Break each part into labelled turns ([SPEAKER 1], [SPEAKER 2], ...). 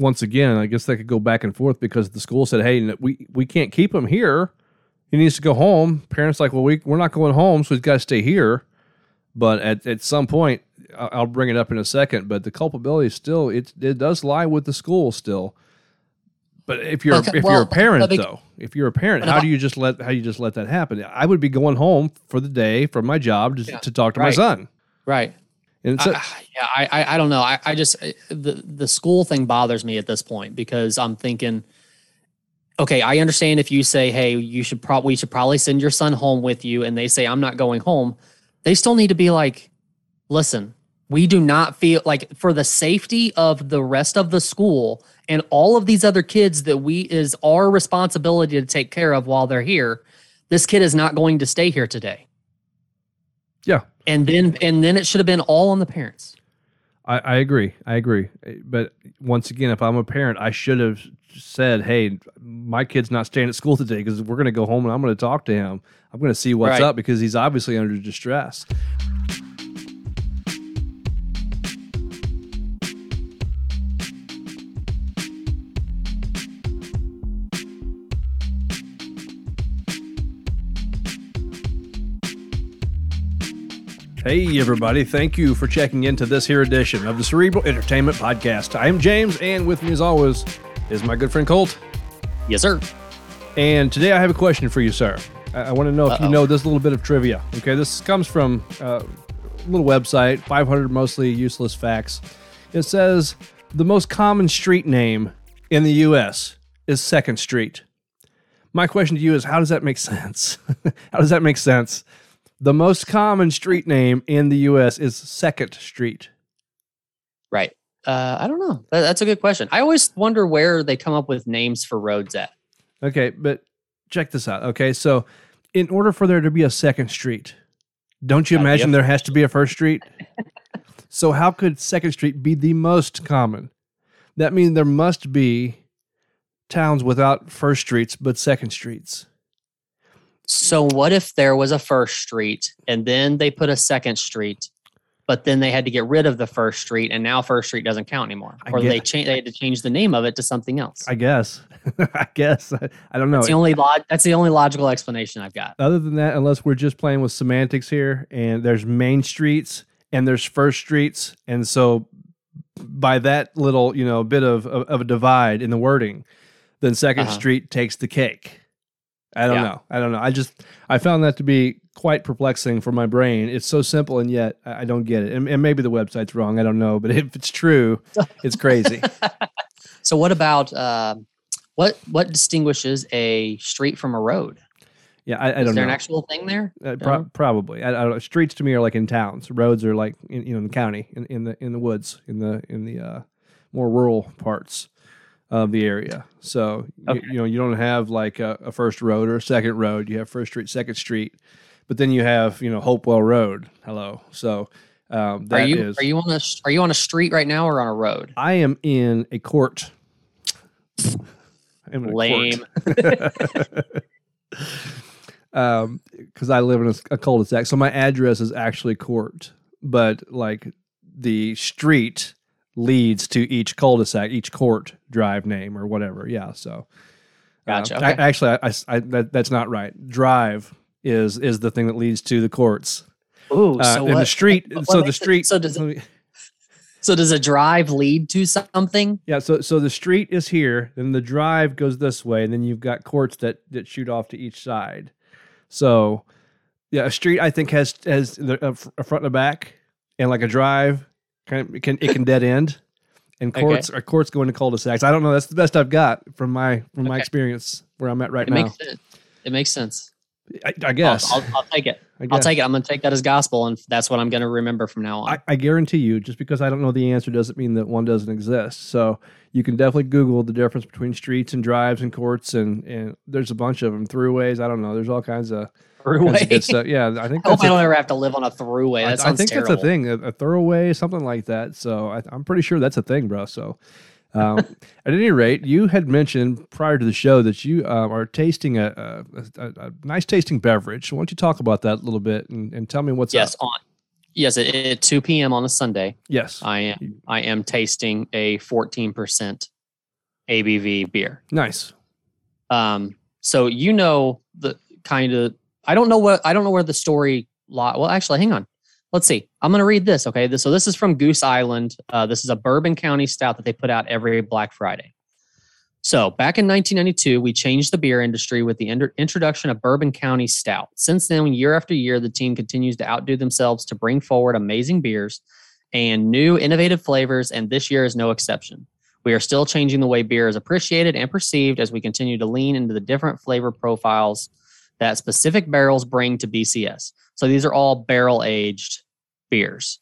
[SPEAKER 1] once again, I guess they could go back and forth because the school said, "Hey, we we can't keep him here. He needs to go home." Parents like, "Well, we we're not going home, so he's got to stay here." But at, at some point, I'll bring it up in a second. But the culpability still it it does lie with the school still. But if you're
[SPEAKER 2] Okay,
[SPEAKER 1] if
[SPEAKER 2] well,
[SPEAKER 1] you're a parent though, if you're a parent, how do you just let how you just let that happen? I would be going home for the day from my job to,
[SPEAKER 2] Yeah,
[SPEAKER 1] to talk to my son.
[SPEAKER 2] Right.
[SPEAKER 1] And a-
[SPEAKER 2] I, yeah, I, I I don't know. I, I just the the school thing bothers me at this point because I'm thinking, okay, I understand if you say, hey, you should probably we should probably send your son home with you, and they say I'm not going home, they still need to be like, listen, we do not feel like for the safety of the rest of the school and all of these other kids that we is our responsibility to take care of while they're here. This kid is not going to stay here today.
[SPEAKER 1] Yeah.
[SPEAKER 2] And then and then it should have been all on the parents.
[SPEAKER 1] I, I agree. I agree. But once again, if I'm a parent, I should have said, "Hey, my kid's not staying at school today because we're going to go home and I'm going to talk to him. I'm going to see what's
[SPEAKER 2] Right.
[SPEAKER 1] up because he's obviously under distress." Hey, everybody. Thank you for checking into this here edition of the Cerebral Entertainment Podcast. I am James, and with me, as always, is my good friend Colt.
[SPEAKER 2] Yes, sir.
[SPEAKER 1] And today I have a question for you, sir. I, I want to know if you
[SPEAKER 2] Uh-oh.
[SPEAKER 1] know this little bit of trivia. Okay, this comes from uh, a little website, 500 mostly useless facts. It says the most common street name in the U.S. is Second Street. My question to you is, how does that make sense? how does that make sense? The most common street name in the U.S. is Second Street.
[SPEAKER 2] Right. Uh, I don't know. That's a good question. I always wonder where they come up with names for roads at.
[SPEAKER 1] Okay, but check this out. Okay, so in order for there to be a second street, don't you
[SPEAKER 2] Gotta be a
[SPEAKER 1] imagine there has to be a first street? so how could Second Street be the most common? That means there must be towns without first streets but second streets.
[SPEAKER 2] So what if there was a first street and then they put a second street, but then they had to get rid of the first street and now first street doesn't count anymore,
[SPEAKER 1] I
[SPEAKER 2] or
[SPEAKER 1] get-
[SPEAKER 2] they change they had to change the name of it to something else.
[SPEAKER 1] I guess. I guess. I, I don't know.
[SPEAKER 2] that's the only log- That's the only logical explanation I've got.
[SPEAKER 1] Other than that, unless we're just playing with semantics here, and there's main streets and there's first streets, and so by that little, you know, bit of of, of a divide in the wording, then 2nd
[SPEAKER 2] Uh-huh.
[SPEAKER 1] Street takes the cake. I don't
[SPEAKER 2] Yeah.
[SPEAKER 1] know. I don't know. I just I found that to be quite perplexing for my brain. It's so simple and yet I don't get it. And, and maybe the website's wrong. I don't know. But if it's true, it's crazy.
[SPEAKER 2] So what about uh, what what distinguishes a street from a road?
[SPEAKER 1] Yeah, I, I
[SPEAKER 2] Is
[SPEAKER 1] don't
[SPEAKER 2] there
[SPEAKER 1] know.
[SPEAKER 2] an actual thing there?
[SPEAKER 1] Uh, pro-
[SPEAKER 2] No?
[SPEAKER 1] Probably. I, I don't know. Streets to me are like in towns. Roads are like in, you know in the county, in, in the in the woods, in the in the uh, more rural parts of the area. So
[SPEAKER 2] Okay.
[SPEAKER 1] you, know you don't have like a, a first road or a second road. You have first street, second street, but then you have you know Hopewell Road. Hello. So um,
[SPEAKER 2] Are you
[SPEAKER 1] is-
[SPEAKER 2] are you on a are you on a street right now or on a road?
[SPEAKER 1] I am in a court. I'm in
[SPEAKER 2] Lame.
[SPEAKER 1] um, because I live in a, a cul-de-sac, so my address is actually court, but like the street leads to each cul-de-sac, each court drive name or whatever. Yeah, so uh,
[SPEAKER 2] Gotcha,
[SPEAKER 1] I- actually, I, I- that, that's not right. Drive is is the thing that leads to the courts.
[SPEAKER 2] Ooh,
[SPEAKER 1] Uh,
[SPEAKER 2] so
[SPEAKER 1] and the street.
[SPEAKER 2] what
[SPEAKER 1] so the
[SPEAKER 2] makes it-
[SPEAKER 1] street.
[SPEAKER 2] so does it- So does a drive lead to something?
[SPEAKER 1] Yeah, so so the street is here, then the drive goes this way, and then you've got courts that that shoot off to each side. So, yeah, a street I think has has the, a, fr- a front and a back, and like a drive, kind it can it can dead end, and
[SPEAKER 2] Okay.
[SPEAKER 1] courts are courts go into cul-de-sacs. I don't know. That's the best I've got from my from my
[SPEAKER 2] Okay.
[SPEAKER 1] experience where I'm at right
[SPEAKER 2] It
[SPEAKER 1] now.
[SPEAKER 2] makes sense. It makes sense.
[SPEAKER 1] I, I
[SPEAKER 2] I'll,
[SPEAKER 1] guess.
[SPEAKER 2] I'll, I'll take it.
[SPEAKER 1] I
[SPEAKER 2] I'll take it. I'm going to take that as gospel, and that's what I'm going to remember from now on.
[SPEAKER 1] I, I guarantee you, just because I don't know the answer doesn't mean that one doesn't exist. So you can definitely Google the difference between streets and drives and courts, and, and there's a bunch of them. Throughways, I don't know. There's all kinds of, kinds of
[SPEAKER 2] Throughway.
[SPEAKER 1] good stuff. Yeah, I think
[SPEAKER 2] I hope
[SPEAKER 1] that's
[SPEAKER 2] I
[SPEAKER 1] a,
[SPEAKER 2] don't ever have to live on a throughway.
[SPEAKER 1] I-
[SPEAKER 2] That
[SPEAKER 1] I
[SPEAKER 2] sounds
[SPEAKER 1] think
[SPEAKER 2] terrible.
[SPEAKER 1] that's a thing, a, a thoroughway, something like that. So I, I'm pretty sure that's a thing, bro. So. Um, at any rate, you had mentioned prior to the show that you uh, are tasting a, a, a, a nice tasting beverage. Why don't you talk about that a little bit and, and tell me what's
[SPEAKER 2] Yes,
[SPEAKER 1] up?
[SPEAKER 2] on yes at, at 2 p.m. on a Sunday,
[SPEAKER 1] Yes.
[SPEAKER 2] I am I am tasting a 14 percent ABV beer.
[SPEAKER 1] Nice.
[SPEAKER 2] Um, so you know the kind of I don't know what I don't know where the story lot. Well, actually, hang on. Let's see. I'm going to read this. Okay, this, so this is from Goose Island. Uh, this is a Bourbon County stout that they put out every Black Friday. So back in 1992, we changed the beer industry with the in- introduction of Bourbon County Stout. Since then, year after year, the team continues to outdo themselves to bring forward amazing beers and new innovative flavors, and this year is no exception. We are still changing the way beer is appreciated and perceived as we continue to lean into the different flavor profiles that specific barrels bring to BCS. So these are all barrel aged beers.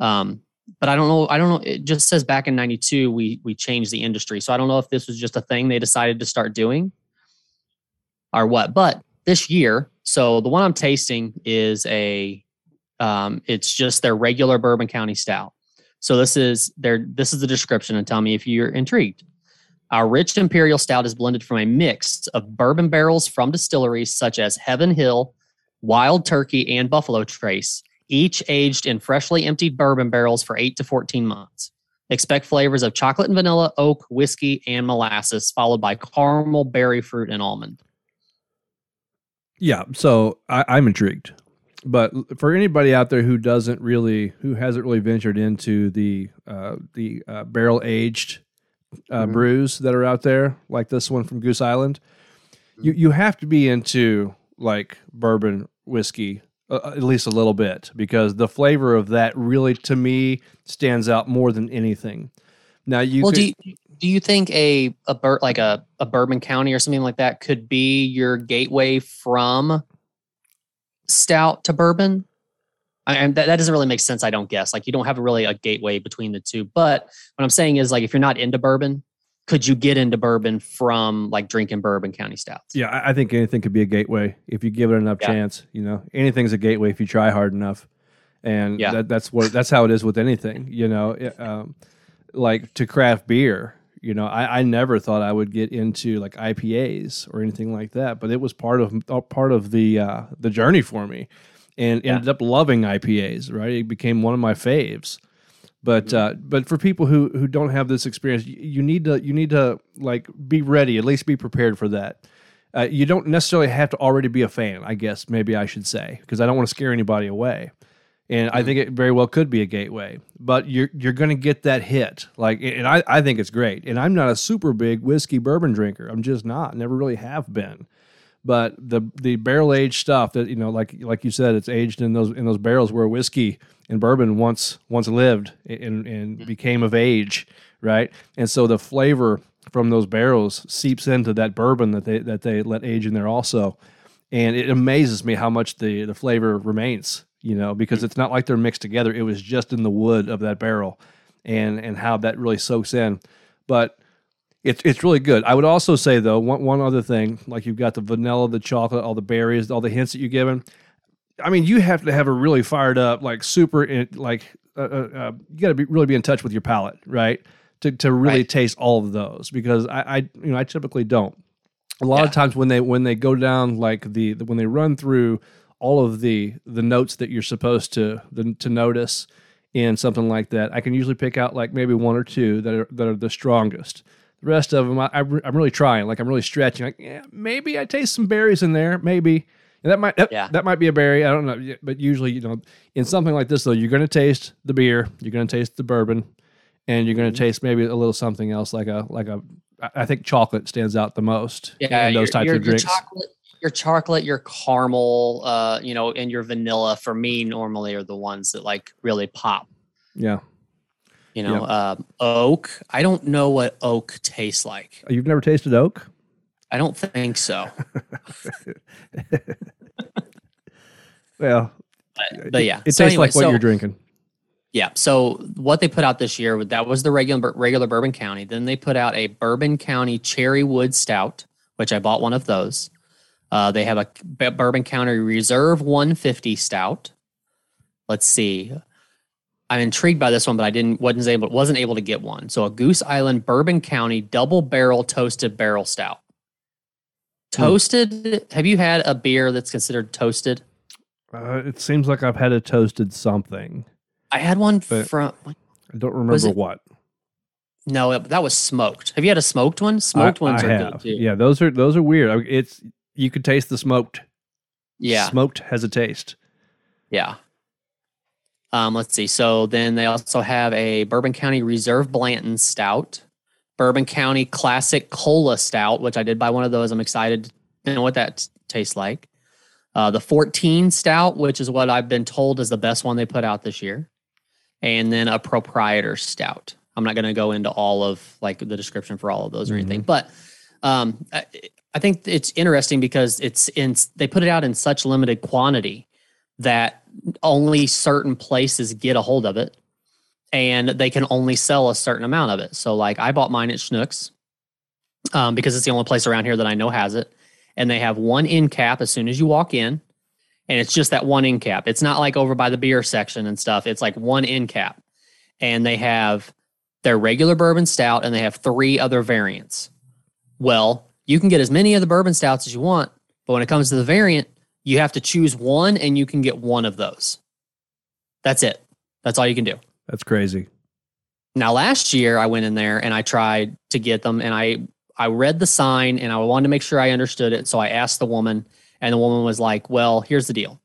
[SPEAKER 2] Um, but I don't know. I don't know. It just says back in '92 we we changed the industry. So I don't know if this was just a thing they decided to start doing, or what. But this year, so the one I'm tasting is a, um, it's just their regular Bourbon County Stout. So this is their this is the description, and tell me if you're intrigued. Our rich imperial stout is blended from a mix of bourbon barrels from distilleries such as Heaven Hill, Wild Turkey, and Buffalo Trace, each aged in freshly emptied bourbon barrels for 8 to 14 months. Expect flavors of chocolate and vanilla, oak, whiskey, and molasses, followed by caramel, berry fruit, and almond.
[SPEAKER 1] Yeah, so I, I'm intrigued. But for anybody out there who doesn't really, who hasn't really ventured into the uh, the uh, barrel aged uh,
[SPEAKER 2] Mhm.
[SPEAKER 1] brews that are out there, like this one from Goose Island, you you have to be into like bourbon whiskey uh, at least a little bit because the flavor of that really, to me, stands out more than anything. Now you
[SPEAKER 2] well,
[SPEAKER 1] could,
[SPEAKER 2] do you, do you think a a bur- like a, a bourbon county or something like that could be your gateway from stout to bourbon? I, and that, that doesn't really make sense. I don't guess. Like you don't have really a gateway between the two. But what I'm saying is, like, if you're not into bourbon, could you get into bourbon from like drinking bourbon county stouts?
[SPEAKER 1] Yeah, I I think anything could be a gateway if you give it enough
[SPEAKER 2] Yeah.
[SPEAKER 1] chance. You know, anything's a gateway if you try hard enough, and
[SPEAKER 2] Yeah.
[SPEAKER 1] that, that's what that's how it is with anything. You know, It, um, like to craft beer. You know, I, I never thought I would get into like IPAs or anything like that, but it was part of uh, part of the uh, the journey for me, and
[SPEAKER 2] Yeah.
[SPEAKER 1] ended up loving IPAs. Right, it became one of my faves. But uh, but for people who who don't have this experience, you, need to you need to like be ready, at least be prepared for that. Uh, you don't necessarily have to already be a fan, I guess maybe I should say, because I don't want to scare anybody away. And I think it very well could be a gateway, but you're you're going to get that hit. Like, and I, I think it's great. And I'm not a super big whiskey bourbon drinker. I'm just not. Never really have been. But the the barrel aged stuff that you know, like like you said, it's aged in those in those barrels where whiskey and bourbon once once lived and and mm. became of age, right? And so the flavor from those barrels seeps into that bourbon that they that they let age in there also, and it amazes me how much the the flavor remains. You know, because mm. it's not like they're mixed together. It was just in the wood of that barrel, and and how that really soaks in. But it's it's really good. I would also say though one one other thing, like you've got the vanilla, the chocolate, all the berries, all the hints that you're given. I mean, you have to have a really fired up, like super, like uh, uh, uh, you got to be really be in touch with your palate, right? To to really
[SPEAKER 2] Right.
[SPEAKER 1] taste all of those because I, I you know I typically don't. A lot
[SPEAKER 2] Yeah.
[SPEAKER 1] of times when they when they go down like the, the when they run through all of the the notes that you're supposed to the, to notice in something like that, I can usually pick out like maybe one or two that are that are the strongest. The rest of them, I, I, am really trying. Like I'm really stretching. Like yeah, maybe I taste some berries in there. Maybe and that might that,
[SPEAKER 2] Yeah.
[SPEAKER 1] that might be a berry. I don't know. But usually, you know, in something like this though, you're going to taste the beer, you're going to taste the bourbon, and you're going to taste maybe a little something else like a like a. I think chocolate stands out the most
[SPEAKER 2] Yeah,
[SPEAKER 1] in those
[SPEAKER 2] your,
[SPEAKER 1] types
[SPEAKER 2] your,
[SPEAKER 1] of
[SPEAKER 2] your
[SPEAKER 1] drinks.
[SPEAKER 2] chocolate, your chocolate, your caramel, uh, you know, and your vanilla for me normally are the ones that like really pop.
[SPEAKER 1] yeah,
[SPEAKER 2] You know, um, oak. I don't know what oak tastes like.
[SPEAKER 1] you've never tasted oak.
[SPEAKER 2] I don't think so.
[SPEAKER 1] Well,
[SPEAKER 2] But, but yeah.
[SPEAKER 1] it
[SPEAKER 2] so
[SPEAKER 1] tastes
[SPEAKER 2] anyway,
[SPEAKER 1] like what
[SPEAKER 2] so,
[SPEAKER 1] you're drinking.
[SPEAKER 2] Yeah. So what they put out this year, that was the regular regular Bourbon County. Then they put out a Bourbon County Cherry Wood Stout, which I bought one of those. Uh, they have a Bourbon County Reserve 150 Stout. Let's see. I'm intrigued by this one, but I didn't wasn't able wasn't able to get one. So a Goose Island Bourbon County Double Barrel Toasted Barrel Stout.
[SPEAKER 1] Hmm.
[SPEAKER 2] Toasted. Have you had a beer that's considered toasted?
[SPEAKER 1] Uh, it seems like I've had a toasted something.
[SPEAKER 2] I had one from
[SPEAKER 1] I don't remember
[SPEAKER 2] it-
[SPEAKER 1] what.
[SPEAKER 2] No, it- that was smoked. Have you had a smoked one? Smoked
[SPEAKER 1] I-
[SPEAKER 2] ones
[SPEAKER 1] I
[SPEAKER 2] are good too.
[SPEAKER 1] Yeah, those are those are weird. It's you could taste the smoked.
[SPEAKER 2] Yeah.
[SPEAKER 1] smoked has a taste.
[SPEAKER 2] Yeah. Um, let's see. So then they also have a Bourbon County Reserve Blanton Stout, Bourbon County Classic Cola Stout, which I did buy one of those. I'm excited to know what that tastes like. Uh, the 14 Stout, which is what I've been told is the best one they put out this year, and then a Proprietor Stout. I'm not going to go into all of like the description for all of those or anything, but um, I, I think it's interesting because it's in they put it out in such limited quantity that only certain places get a hold of it and they can only sell a certain amount of it. So like I bought mine at Schnucks um, because it's the only place around here that I know has it. And they have one end cap as soon as you walk in. And it's just that one end cap. It's not like over by the beer section and stuff. It's like one end cap. And they have their regular bourbon stout and they have three other variants. Well, you can get as many of the bourbon stouts as you want, but when it comes to the variant, you have to choose one and you can get one of those. That's it. That's all you can do.
[SPEAKER 1] That's crazy.
[SPEAKER 2] Now last year I went in there and I tried to get them and I I read the sign and I wanted to make sure I understood it. So I asked the woman and the woman was like, "Well, here's the deal.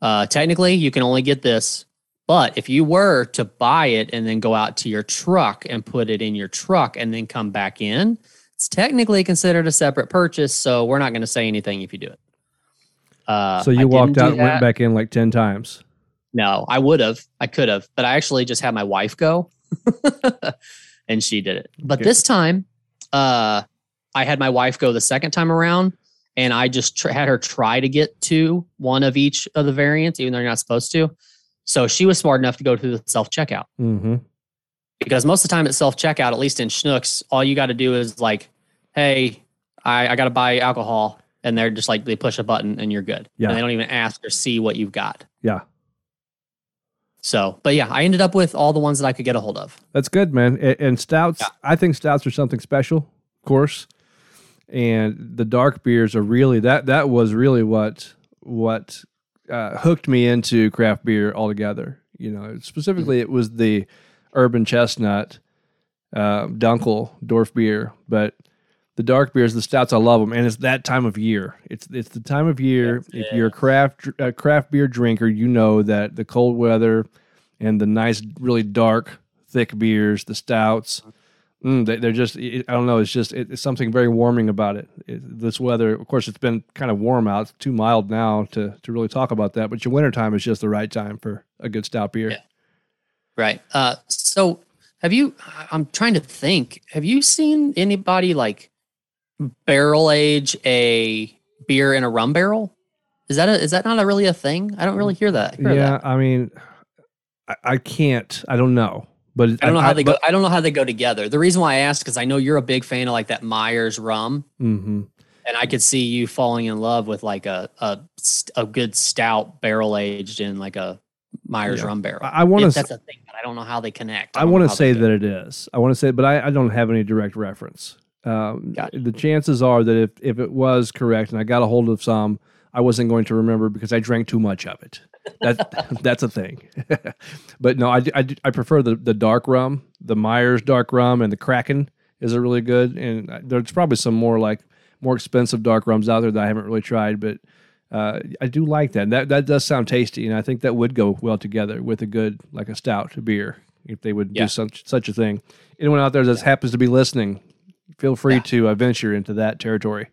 [SPEAKER 2] Uh, technically, you can only get this, but if you were to buy it and then go out to your truck and put it in your truck and then come back in, it's technically considered a separate purchase. So we're not going to say anything if you do it." Uh,
[SPEAKER 1] so you
[SPEAKER 2] didn't
[SPEAKER 1] walked out and went back in like ten times.
[SPEAKER 2] No, I would have. I could have, but I actually just had my wife go, and she did it. But
[SPEAKER 1] Okay.
[SPEAKER 2] this time, uh, I had my wife go the second time around, and I just tr- had her try to get to one of each of the variants, even though you're not supposed to. So she was smart enough to go through the self checkout
[SPEAKER 1] Mm-hmm.
[SPEAKER 2] because most of the time at self checkout, at least in Schnucks, all you got to do is like, "Hey, I, I got to buy alcohol," and they're just like they push a button and you're good.
[SPEAKER 1] Yeah.
[SPEAKER 2] and they don't even ask or see what you've got.
[SPEAKER 1] Yeah.
[SPEAKER 2] So, but yeah, I ended up with all the ones that I could get a hold of.
[SPEAKER 1] That's good, man. A- And stouts,
[SPEAKER 2] Yeah.
[SPEAKER 1] I think stouts are something special, of course. And the dark beers are really that. That was really what what uh, hooked me into craft beer altogether. You know, specifically, it was the Urban Chestnut, uh, Dunkel, Dorf beer, but the dark beers, the stouts, I love them, and it's that time of year. It's it's the time of year.
[SPEAKER 2] That's
[SPEAKER 1] if
[SPEAKER 2] it.
[SPEAKER 1] you're a craft a craft beer drinker, you know that the cold weather and the nice, really dark, thick beers, the stouts, mm, they, they're just I don't know. It's just it, it's something very warming about it. it. This weather, of course, it's been kind of warm out. It's too mild now to to really talk about that. But your winter time is just the right time for a good stout beer.
[SPEAKER 2] Yeah. Right. Uh, so have you, I'm trying to think, have you seen anybody like barrel age a beer in a rum barrel? Is that a, is that not a really a thing? I don't really hear that. hear
[SPEAKER 1] Yeah,
[SPEAKER 2] that.
[SPEAKER 1] I mean, I, I can't. I don't know, but
[SPEAKER 2] I don't know how they
[SPEAKER 1] but-
[SPEAKER 2] go. I don't know how they go together. The reason why I asked because I know you're a big fan of like that Myers rum,
[SPEAKER 1] mm-hmm.
[SPEAKER 2] and I could see you falling in love with like a a, a good stout barrel aged in like a Myers
[SPEAKER 1] Yeah.
[SPEAKER 2] rum barrel.
[SPEAKER 1] I, I want to.
[SPEAKER 2] that's a thing, but I don't know how they connect.
[SPEAKER 1] I
[SPEAKER 2] don't
[SPEAKER 1] want to say
[SPEAKER 2] they do it.
[SPEAKER 1] that it is. I want to say, but I, I don't have any direct reference. Um,
[SPEAKER 2] Gotcha.
[SPEAKER 1] The chances are that if, if it was correct and I got a hold of some, I wasn't going to remember because I drank too much of it. That that's a thing. but no, I, I, I prefer the, the dark rum, the Myers dark rum, and the Kraken is a really good. And there's probably some more like more expensive dark rums out there that I haven't really tried, but. Uh, I do like that. That that does sound tasty, and I think that would go well together with a good like a stout beer if they would
[SPEAKER 2] Yeah.
[SPEAKER 1] do such such a thing. Anyone out there that happens to be listening, feel free
[SPEAKER 2] Yeah.
[SPEAKER 1] to uh, venture into that territory.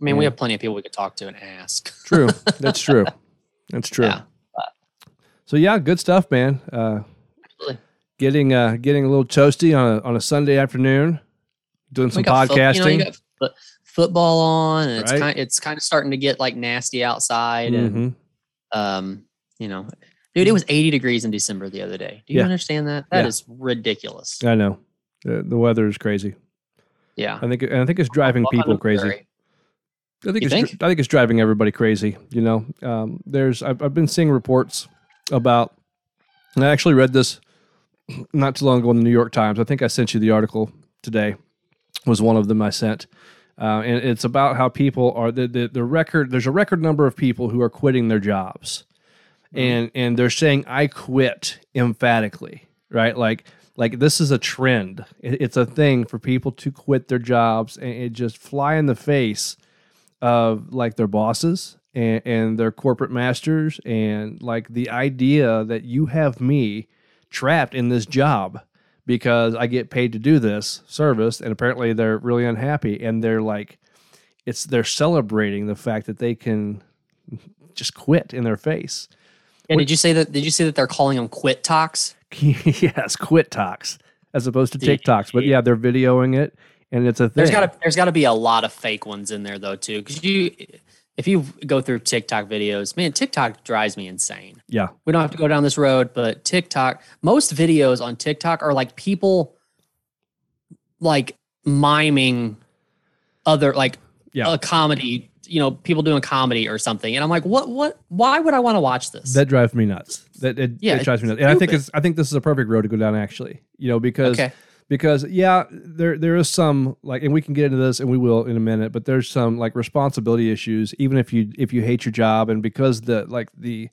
[SPEAKER 2] I mean, we have plenty of people we could talk to and ask.
[SPEAKER 1] True, that's true. That's true.
[SPEAKER 2] Yeah.
[SPEAKER 1] So yeah, good stuff, man. Uh, getting uh, getting a little toasty on a on a Sunday afternoon, doing some
[SPEAKER 2] got fo-
[SPEAKER 1] podcasting.
[SPEAKER 2] you know, you got fo- football on, and it's
[SPEAKER 1] Right.
[SPEAKER 2] kind it's kind of starting to get like nasty outside, and
[SPEAKER 1] Mhm.
[SPEAKER 2] um, you know, dude, it was 80 degrees in December the other day. Do you
[SPEAKER 1] Yeah.
[SPEAKER 2] understand that? That
[SPEAKER 1] Yeah.
[SPEAKER 2] is ridiculous.
[SPEAKER 1] I know the, the weather is crazy.
[SPEAKER 2] Yeah,
[SPEAKER 1] I think and I think it's driving people crazy. I think
[SPEAKER 2] You
[SPEAKER 1] it's
[SPEAKER 2] think?
[SPEAKER 1] I think it's driving everybody crazy. You know, um, there's I've, I've been seeing reports about, and I actually read this not too long ago in the New York Times. I think I sent you the article today. Was one of them I sent, uh, and it's about how people are the, the the record. There's a record number of people who are quitting their jobs, and and they're saying I quit emphatically, right? Like like this is a trend. It's a thing for people to quit their jobs and it just fly in the face of like their bosses and, and their corporate masters and like the idea that you have me trapped in this job because I get paid to do this service and apparently they're really unhappy and they're like it's they're celebrating the fact that they can just quit in their face.
[SPEAKER 2] Yeah, did you say that? Did you say that they're calling them quit toks?
[SPEAKER 1] yes, quit toks as opposed to TikToks. But yeah, they're videoing it, and it's a thing.
[SPEAKER 2] There's got to there's got to be a lot of fake ones in there though too, because you if you go through TikTok videos, man, TikTok drives me insane.
[SPEAKER 1] Yeah,
[SPEAKER 2] we don't have to go down this road, but TikTok, most videos on TikTok are like people like miming other like yeah. a comedy you know people doing comedy or something. And i'm like what what why would i want to watch this?
[SPEAKER 1] That drives me nuts. That it, yeah, it drives me nuts. And i think it's i think this is a perfect road to go down actually you know because okay. because yeah there there is some like and we can get into this and we will in a minute but there's some like responsibility issues even if you if you hate your job and because the like the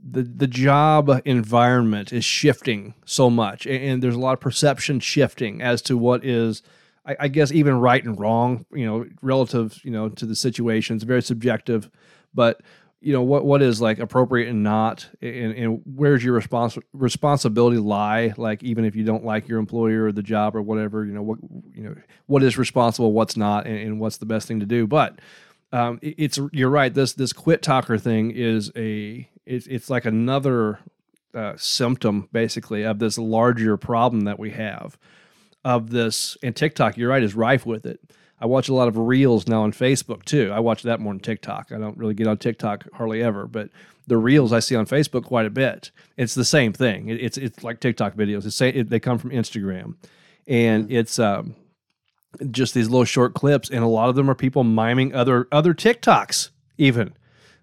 [SPEAKER 1] the the job environment is shifting so much and, and there's a lot of perception shifting as to what is I, I, guess even right and wrong, you know, relative, you know, to the situation. It's very subjective, but you know what what is like appropriate and not, and, and where's your respons- responsibility lie? Like even if you don't like your employer or the job or whatever, you know what you know what is responsible, what's not, and, and what's the best thing to do. But um, it, it's you're right. This this quit talker thing is a it's it's like another uh, symptom basically of this larger problem that we have of this, and TikTok, you're right, is rife with it. I watch a lot of reels now on Facebook too. I watch that more than TikTok. I don't really get on TikTok hardly ever, but the reels I see on Facebook quite a bit. It's the same thing. It, it's it's like TikTok videos. It's it, they come from Instagram, and mm-hmm. it's um, just these little short clips, and a lot of them are people miming other other TikToks. Even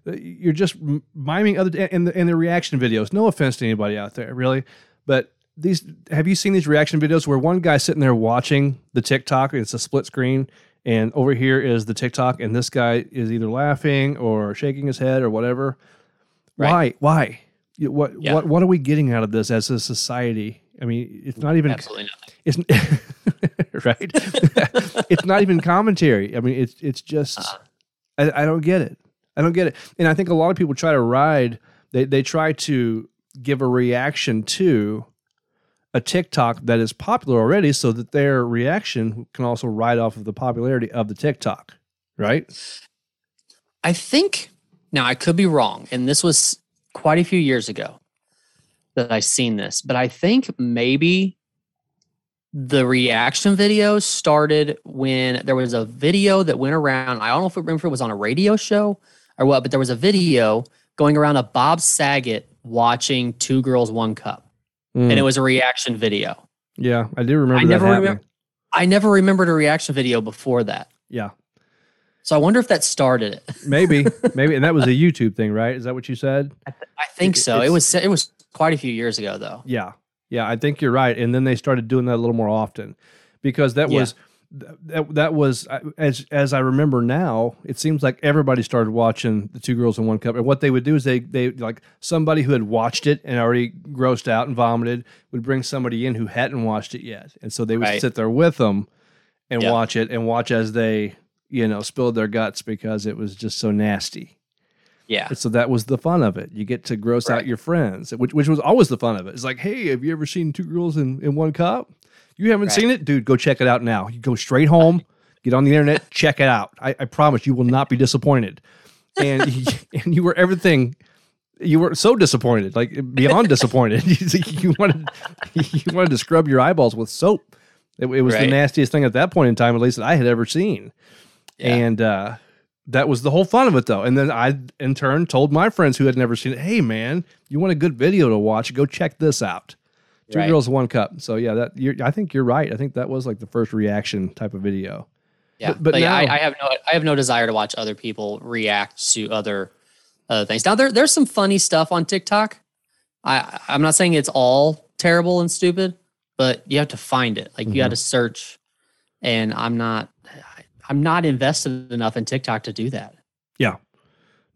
[SPEAKER 1] uh, you're just miming other and the, and the reaction videos. No offense to anybody out there, really, but these have you seen these reaction videos where one guy's sitting there watching the TikTok, it's a split screen, and over here is the TikTok, and this guy is either laughing or shaking his head or whatever. Right. Why? Why? What yeah. what what are we getting out of this as a society? I mean, it's not even
[SPEAKER 2] absolutely nothing.
[SPEAKER 1] It's right. it's not even commentary. I mean, it's it's just uh I, I don't get it. I don't get it. And I think a lot of people try to ride. They they try to give a reaction to a TikTok that is popular already so that their reaction can also ride off of the popularity of the TikTok, right?
[SPEAKER 2] I think now I could be wrong, and this was quite a few years ago that I seen this, but I think maybe the reaction video started when there was a video that went around. I don't know if it, it was on a radio show or what, but there was a video going around of Bob Saget watching Two Girls One Cup mm. and it was a reaction video.
[SPEAKER 1] Yeah, I do remember. I
[SPEAKER 2] never remember. I never remembered a reaction video before that.
[SPEAKER 1] Yeah.
[SPEAKER 2] So I wonder if that started it.
[SPEAKER 1] maybe, maybe, and that was a YouTube thing, right? Is that what you said?
[SPEAKER 2] I, th- I think it, so. It was it was quite a few years ago, though.
[SPEAKER 1] Yeah, yeah, I think you're right. And then they started doing that a little more often because that yeah. was that that was as as I remember now. It seems like everybody started watching the Two Girls in One Cup, and what they would do is they they like somebody who had watched it and already grossed out and vomited would bring somebody in who hadn't watched it yet, and so they would right. sit there with them and yep. watch it and watch as they you know spilled their guts because it was just so nasty.
[SPEAKER 2] Yeah.
[SPEAKER 1] And so that was the fun of it. You get to gross right. out your friends, which which was always the fun of it. It's like, hey, have you ever seen Two Girls in, in One Cup? You haven't right. seen it, dude? Go check it out now. You go straight home, get on the internet, check it out. I, I promise you will not be disappointed. And and you were everything. You were so disappointed, like beyond disappointed. you wanted you wanted to scrub your eyeballs with soap. It, it was right. the nastiest thing at that point in time, at least that I had ever seen. Yeah. And uh, that was the whole fun of it, though. And then I, in turn, told my friends who had never seen it, "Hey, man, you want a good video to watch? Go check this out." Two right. girls, one cup. So yeah, that I think you're right. I think that was like the first reaction type of video.
[SPEAKER 2] Yeah, but, but, but now, I, I, have no I have no desire to watch other people react to other other things. Now there there's some funny stuff on TikTok. I I'm not saying it's all terrible and stupid, but you have to find it. Like mm-hmm. you got to search, and I'm not I'm not invested enough in TikTok to do that.
[SPEAKER 1] Yeah,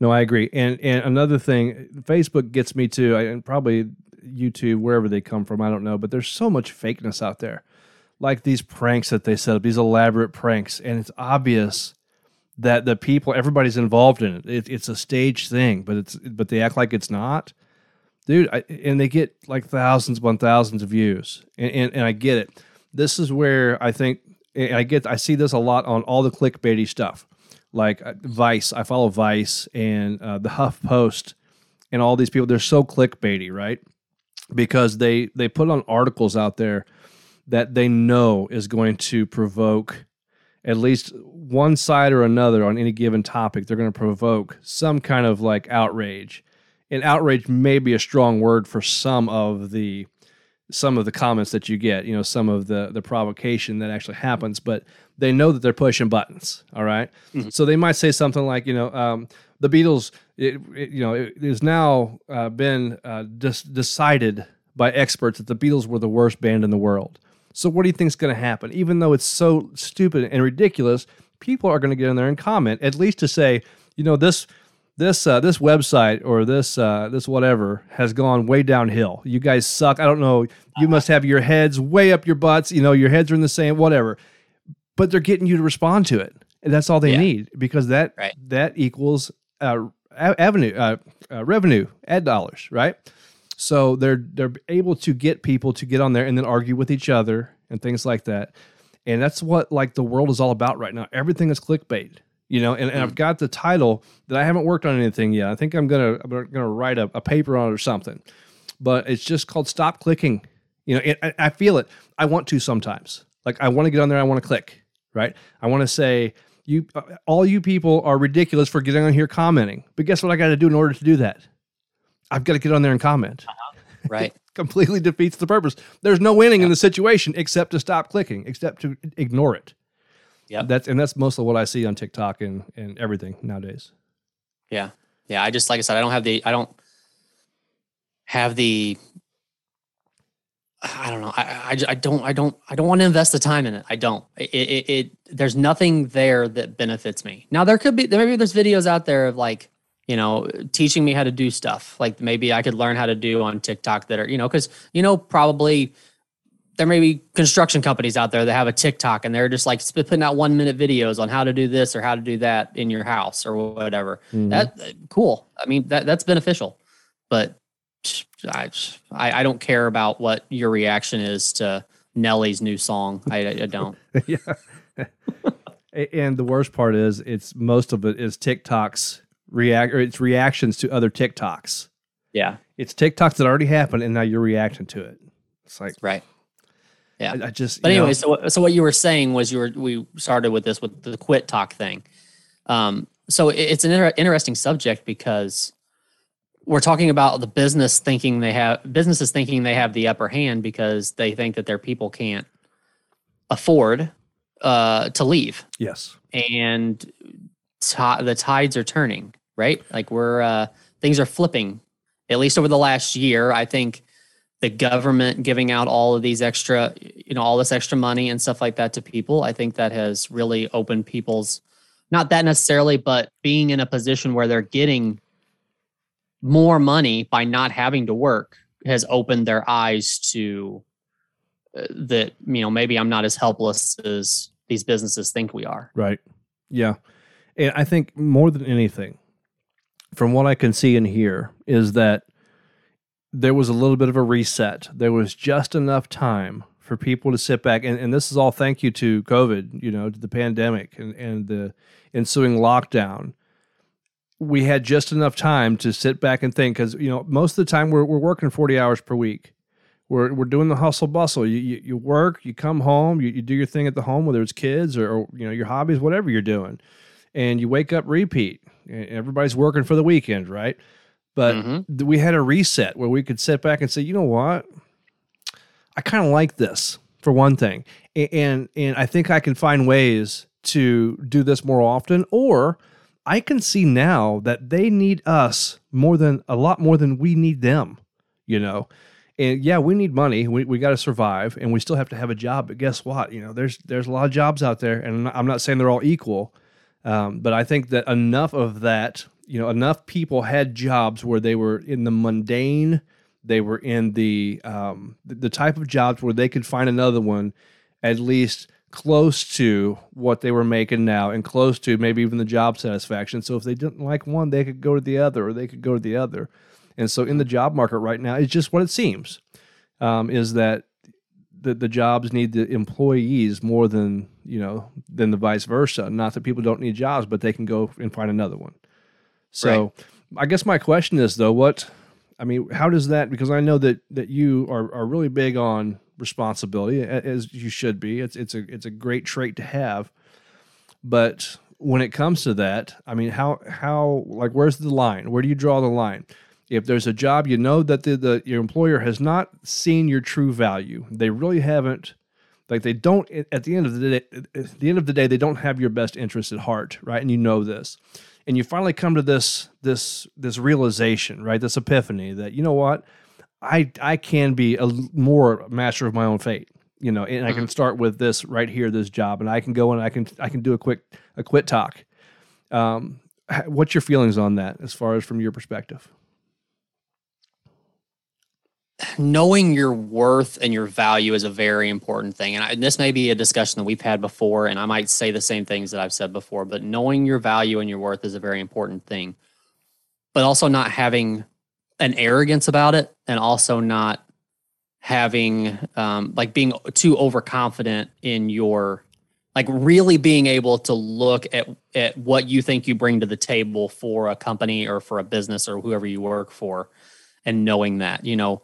[SPEAKER 1] no, I agree. And and another thing, Facebook gets me too. I, and probably YouTube, wherever they come from, I don't know. But there's so much fakeness out there, like these pranks that they set up, these elaborate pranks, and it's obvious that the people, everybody's involved in it. it it's a stage thing, but it's but they act like it's not, dude. I, and they get like thousands upon thousands of views, and, and and I get it. This is where I think I get. I see this a lot on all the clickbaity stuff, like uh, Vice. I follow Vice and uh, the Huff Post, and all these people. They're so clickbaity, right? Because they they put on articles out there that they know is going to provoke at least one side or another on any given topic, they're going to provoke some kind of like outrage. And outrage may be a strong word for some of the some of the comments that you get, you know, some of the the provocation that actually happens, but they know that they're pushing buttons. All right? mm-hmm. so they might say something like, you know, um, the Beatles, it, it, you know, it has now uh, been uh, dis- decided by experts that the Beatles were the worst band in the world. So what do you think is going to happen? Even though it's so stupid and ridiculous, people are going to get in there and comment at least to say, you know, this this uh, this website or this uh, this whatever has gone way downhill. You guys suck. I don't know. You must have your heads way up your butts. You know, your heads are in the same whatever. But they're getting you to respond to it, and that's all they yeah. need because that right. that equals uh, avenue uh, uh, revenue ad dollars, right? So they're they're able to get people to get on there and then argue with each other and things like that. And that's what like the world is all about right now. Everything is clickbait, you know. And, and I've mm. got the title that I haven't worked on anything yet. I think I'm gonna I'm gonna write a, a paper on it or something. But it's just called "Stop Clicking." You know, it, I, I feel it. I want to sometimes. Like I want to get on there. I want to click. Right. I want to say you uh, all you people are ridiculous for getting on here commenting. But guess what I got to do in order to do that? I've got to get on there and comment.
[SPEAKER 2] Uh-huh. Right.
[SPEAKER 1] completely defeats the purpose. There's no winning in the situation except to stop clicking, except to ignore it. Yeah. That's and that's mostly what I see on TikTok and and everything nowadays.
[SPEAKER 2] Yeah. Yeah. I just like I said, I don't have the I don't have the I don't know. I, I, I, don't I don't I don't want to invest the time in it. I don't. It, it, it there's nothing there that benefits me. Now there could be there maybe there's videos out there of like you know, teaching me how to do stuff like maybe I could learn how to do on TikTok that are, you know, because, you know, probably there may be construction companies out there that have a TikTok and they're just like putting out one minute videos on how to do this or how to do that in your house or whatever. Mm-hmm. That cool. I mean, that that's beneficial, but I, I don't care about what your reaction is to Nelly's new song. I, I don't. yeah.
[SPEAKER 1] and the worst part is it's most of it is TikToks react or it's reactions to other TikToks.
[SPEAKER 2] Yeah.
[SPEAKER 1] It's TikToks that already happened and now you're reacting to it. It's like
[SPEAKER 2] right. Yeah.
[SPEAKER 1] I, I just
[SPEAKER 2] But anyway, know, so so what you were saying was you were we started with this with the quit tok thing. Um so it's an inter- interesting subject because we're talking about the business thinking they have businesses thinking they have the upper hand because they think that their people can't afford uh, to leave.
[SPEAKER 1] Yes.
[SPEAKER 2] And t- the tides are turning, right? Like we're uh, things are flipping. At least over the last year, I think the government giving out all of these extra, you know, all this extra money and stuff like that to people, I think that has really opened people's not that necessarily, but being in a position where they're getting more money by not having to work has opened their eyes to uh, that you know maybe I'm not as helpless as these businesses think we are.
[SPEAKER 1] Right. Yeah. And I think more than anything, from what I can see and hear, is that there was a little bit of a reset. There was just enough time for people to sit back, and, and this is all thank you to COVID, you know, to the pandemic and, and the ensuing lockdown. We had just enough time to sit back and think because, you know, most of the time we're, we're working 40 hours per week. We're, we're doing the hustle bustle. You, you, you work, you come home, you, you do your thing at the home, whether it's kids or, or you know your hobbies, whatever you're doing and you wake up repeat. Everybody's working for the weekend, right? But mm-hmm. we had a reset where we could sit back and say, you know what? I kind of like this for one thing. And and I think I can find ways to do this more often or I can see now that they need us more than a lot more than we need them, you know. And yeah, we need money. We, we got to survive and we still have to have a job. But guess what? You know, there's there's a lot of jobs out there and I'm not saying they're all equal, um, but I think that enough of that, you know, enough people had jobs where they were in the mundane, They were in the um, the type of jobs where they could find another one, at least close to what they were making now, and close to maybe even the job satisfaction. So if they didn't like one, they could go to the other, or they could go to the other. And so in the job market right now, it's just what it seems um, is that the, the jobs need the employees more than you know than the vice versa. Not that people don't need jobs, but they can go and find another one. So right. I guess my question is though, what I mean, how does that? Because I know that that you are are really big on responsibility, as you should be. It's it's a it's a great trait to have, but when it comes to that, I mean, how how like where's the line? Where do you draw the line? if there's a job you know that the, the your employer has not seen your true value they really haven't like they don't at the end of the day at the end of the day they don't have your best interest at heart right and you know this and you finally come to this this this realization right this epiphany that you know what i i can be a more master of my own fate you know and i can mm-hmm. start with this right here this job and i can go and i can i can do a quick a quit tok um what's your feelings on that as far as from your perspective
[SPEAKER 2] knowing your worth and your value is a very important thing. And, I, and, this may be a discussion that we've had before, and I might say the same things that I've said before, but knowing your value and your worth is a very important thing. But also not having an arrogance about it, and also not having um, like being too overconfident in your like really being able to look at at what you think you bring to the table for a company or for a business or whoever you work for and knowing that you know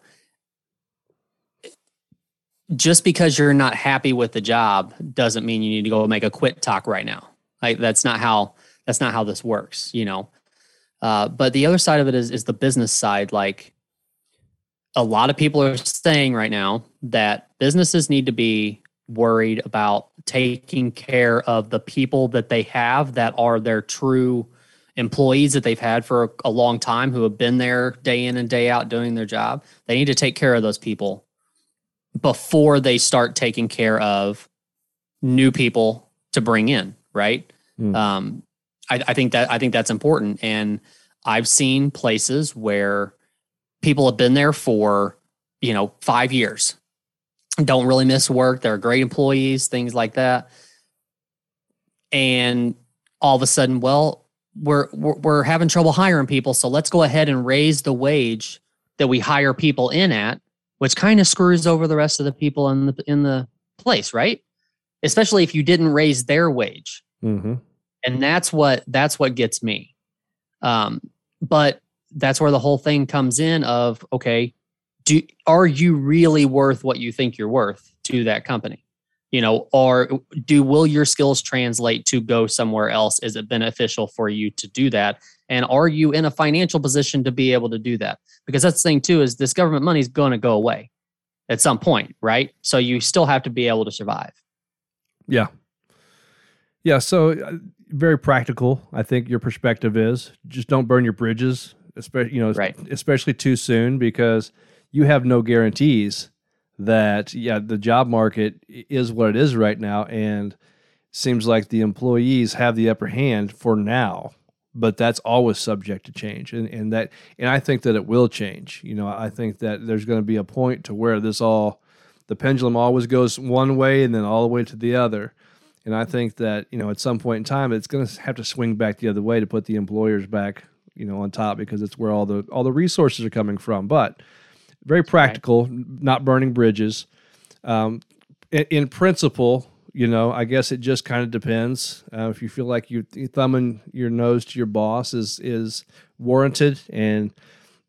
[SPEAKER 2] just because you're not happy with the job doesn't mean you need to go make a quit tok right now. Like that's not how that's not how this works, you know. Uh, but the other side of it is is the business side. Like a lot of people are saying right now that businesses need to be worried about taking care of the people that they have that are their true employees that they've had for a long time who have been there day in and day out doing their job. They need to take care of those people before they start taking care of new people to bring in, right? Mm. Um, I, I think that I think that's important, and I've seen places where people have been there for you know five years, don't really miss work. They're great employees, things like that, and all of a sudden, well, we're, we're we're having trouble hiring people, so let's go ahead and raise the wage that we hire people in at which kind of screws over the rest of the people in the in the place, right? Especially if you didn't raise their wage, mm-hmm. And that's what that's what gets me. Um, but that's where the whole thing comes in. Of okay, do are you really worth what you think you're worth to that company? You know, or do will your skills translate to go somewhere else? Is it beneficial for you to do that? And are you in a financial position to be able to do that? because that's the thing too is this government money is going to go away at some point right so you still have to be able to survive
[SPEAKER 1] yeah yeah so uh, very practical i think your perspective is. Just don't burn your bridges especially you know right. especially too soon because you have no guarantees that yeah the job market is what it is right now and seems like the employees have the upper hand for now but that's always subject to change and, and that and i think that it will change. You know i think that there's going to be a point to where this all the pendulum always goes one way and then all the way to the other and i think that you know at some point in time it's going to have to swing back the other way to put the employers back you know on top because it's where all the all the resources are coming from but very practical right. not burning bridges um, in, in principle you know, I guess it just kind of depends. Uh, if you feel like you thumbing your nose to your boss is is warranted, and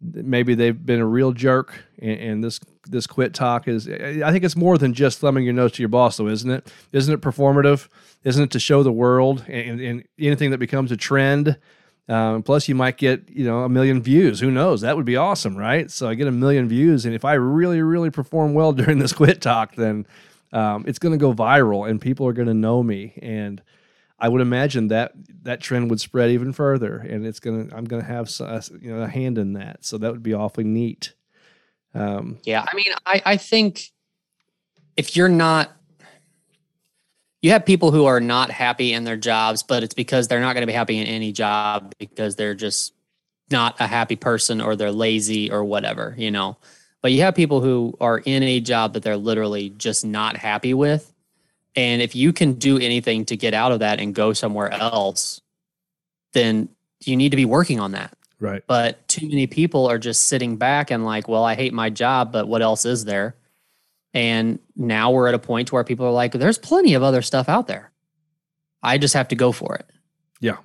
[SPEAKER 1] maybe they've been a real jerk, and, and, this this quit tok is. I think it's more than just thumbing your nose to your boss, though, isn't it? Isn't it performative? Isn't it to show the world and, and anything that becomes a trend? Um, plus, you might get you know a million views. Who knows? That would be awesome, right? So I get a million views, and if I really, really perform well during this quit talk, then um, it's going to go viral and people are going to know me and I would imagine that that trend would spread even further, and it's gonna. I'm gonna have you know a hand in that, so that would be awfully neat.
[SPEAKER 2] Um, yeah, I mean, I I think if you're not, you have people who are not happy in their jobs, but it's because they're not going to be happy in any job because they're just not a happy person or they're lazy or whatever. You know, But you have people who are in a job that they're literally just not happy with. And if you can do anything to get out of that and go somewhere else, then you need to be working on that.
[SPEAKER 1] Right.
[SPEAKER 2] But too many people are just sitting back and like, well, I hate my job, but what else is there? And now we're at a point where people are like, there's plenty of other stuff out there. I just have to go for it.
[SPEAKER 1] Yeah.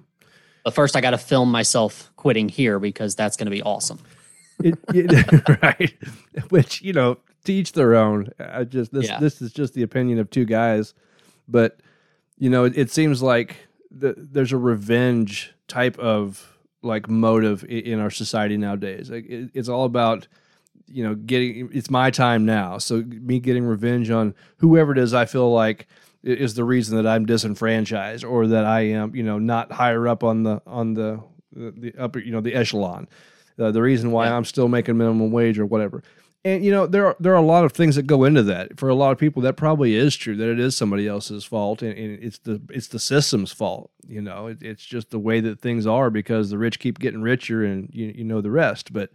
[SPEAKER 2] But first, I got to film myself quitting here because that's going to be awesome.
[SPEAKER 1] It, it, right. Which, you know, to each their own. I just, this,
[SPEAKER 2] Yeah.
[SPEAKER 1] this is just the opinion of two guys. But, you know, it, it seems like the, there's a revenge type of like motive in our society nowadays. Like it's all about, you know, getting, it's my time now. So me getting revenge on whoever it is I feel like is the reason that I'm disenfranchised or that I am, you know, not higher up on the, on the, the, upper, you know, the echelon. Uh, the reason why
[SPEAKER 2] Yeah.
[SPEAKER 1] I'm still making minimum wage or whatever. And you know there are there are a lot of things that go into that. For a lot of people, that probably is true. That it is somebody else's fault, and, and it's the it's the system's fault. You know, it, it's just the way that things are because the rich keep getting richer, and you you know the rest. But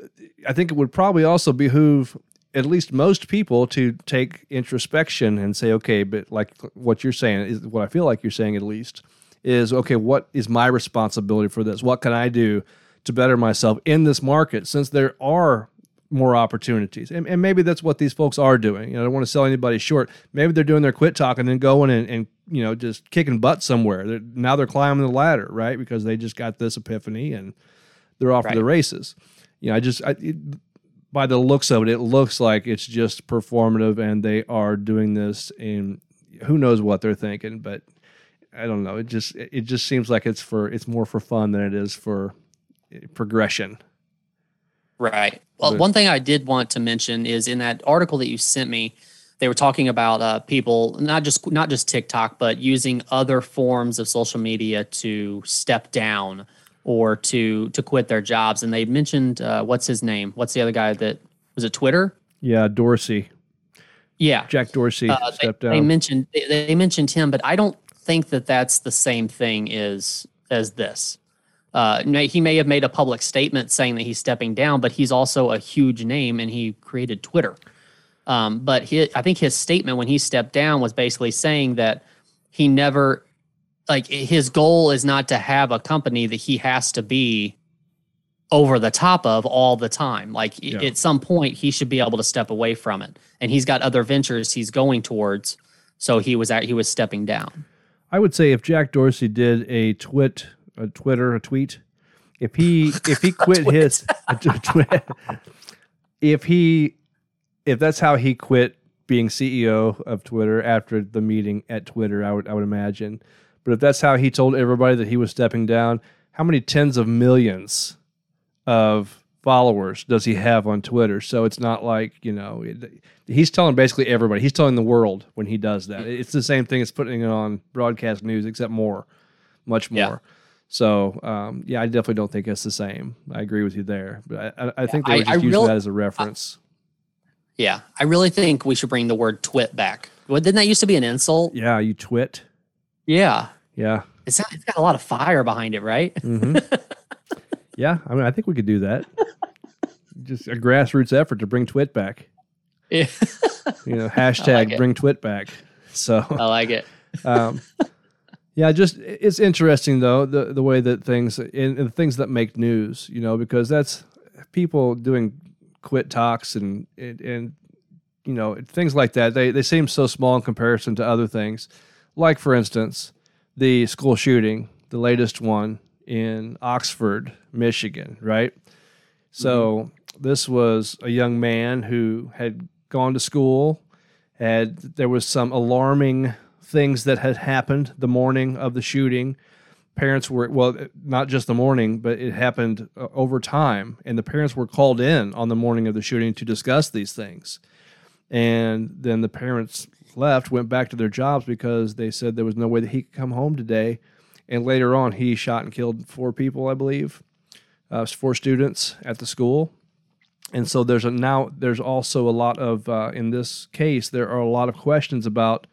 [SPEAKER 1] uh, I think it would probably also behoove at least most people to take introspection and say, okay, but like what you're saying is what I feel like you're saying at least is okay. What is my responsibility for this? What can I do to better myself in this market since there are more opportunities. And, and maybe that's what these folks are doing. You know, I don't want to sell anybody short. Maybe they're doing their quit tok and then going and, and you know, just kicking butt somewhere. They're, now they're climbing the ladder, right? Because they just got this epiphany and they're off to the races. You know, I just, I, it, by the looks of it, it looks like it's just performative and they are doing this in who knows what they're thinking, but I don't know. It just, it just seems like it's for, it's more for fun than it is for eh, progression.
[SPEAKER 2] Right. Well,
[SPEAKER 1] But-
[SPEAKER 2] one thing I did want to mention is in that article that you sent me, they were talking about uh, people not just not just TikTok, but using other forms of social media to step down or to to quit their jobs. And they mentioned uh, what's his name? What's the other guy that was it? Twitter?
[SPEAKER 1] Yeah. Dorsey,
[SPEAKER 2] Yeah.
[SPEAKER 1] Jack Dorsey
[SPEAKER 2] Uh, they,
[SPEAKER 1] stepped
[SPEAKER 2] they
[SPEAKER 1] down.
[SPEAKER 2] mentioned they, they mentioned him, but I don't think that that's the same thing as as this. Uh, may- he may have made a public statement saying that he's stepping down, but he's also a huge name and he created Twitter. Um, but he, I think his statement when he stepped down was basically saying that he never, like, his goal is not to have a company that he has to be over the top of all the time. Like,
[SPEAKER 1] Yeah.
[SPEAKER 2] at some point, he should be able to step away from it. And he's got other ventures he's going towards. So he was at, he was stepping down.
[SPEAKER 1] I would say if Jack Dorsey did a twit, a Twitter, a tweet, if he if he quit his, a t- twi- if he, if that's how he quit being CEO of Twitter after the meeting at Twitter, I would I would imagine. But if that's how he told everybody that he was stepping down, how many tens of millions of followers does he have on Twitter? So it's not like you know it- he's telling basically everybody. He's telling the world when he does that. It's the same thing as putting it on broadcast news, except more, much more.
[SPEAKER 2] Yeah.
[SPEAKER 1] So um, yeah, I definitely don't think it's the same. I agree with you there, but I, I, I think they were just
[SPEAKER 2] I
[SPEAKER 1] using
[SPEAKER 2] real-
[SPEAKER 1] that as a reference.
[SPEAKER 2] Yeah. I really think we should bring the word twit back. Well, didn't that used to be an insult?
[SPEAKER 1] yeah, you twit.
[SPEAKER 2] Yeah.
[SPEAKER 1] Yeah.
[SPEAKER 2] It's, got- it's got a lot of fire behind it, right?
[SPEAKER 1] hmm yeah, I mean, I think we could do that. Just a grassroots effort to bring twit back.
[SPEAKER 2] Yeah.
[SPEAKER 1] You know, hashtag
[SPEAKER 2] it.
[SPEAKER 1] bring twit back. So
[SPEAKER 2] I like it.
[SPEAKER 1] um, yeah, just it's interesting though the the way that things and, the things that make news, you know, because that's people doing quit toks and and, and you know things like that. They they seem so small in comparison to other things, like for instance, the school shooting, the latest one in Oxford, Michigan, right? So mm-hmm. this was a young man who had gone to school had there was some alarming things that had happened the morning of the shooting. Parents were well not just the morning but it happened uh, over time. And the parents were called in on the morning of the shooting to discuss these things. And then the parents left went back to their jobs because they said there was no way that he could come home today. And later on he shot and killed four people i believe uh, four students at the school. And so there's a now there's also a lot of uh, in this case there are a lot of questions about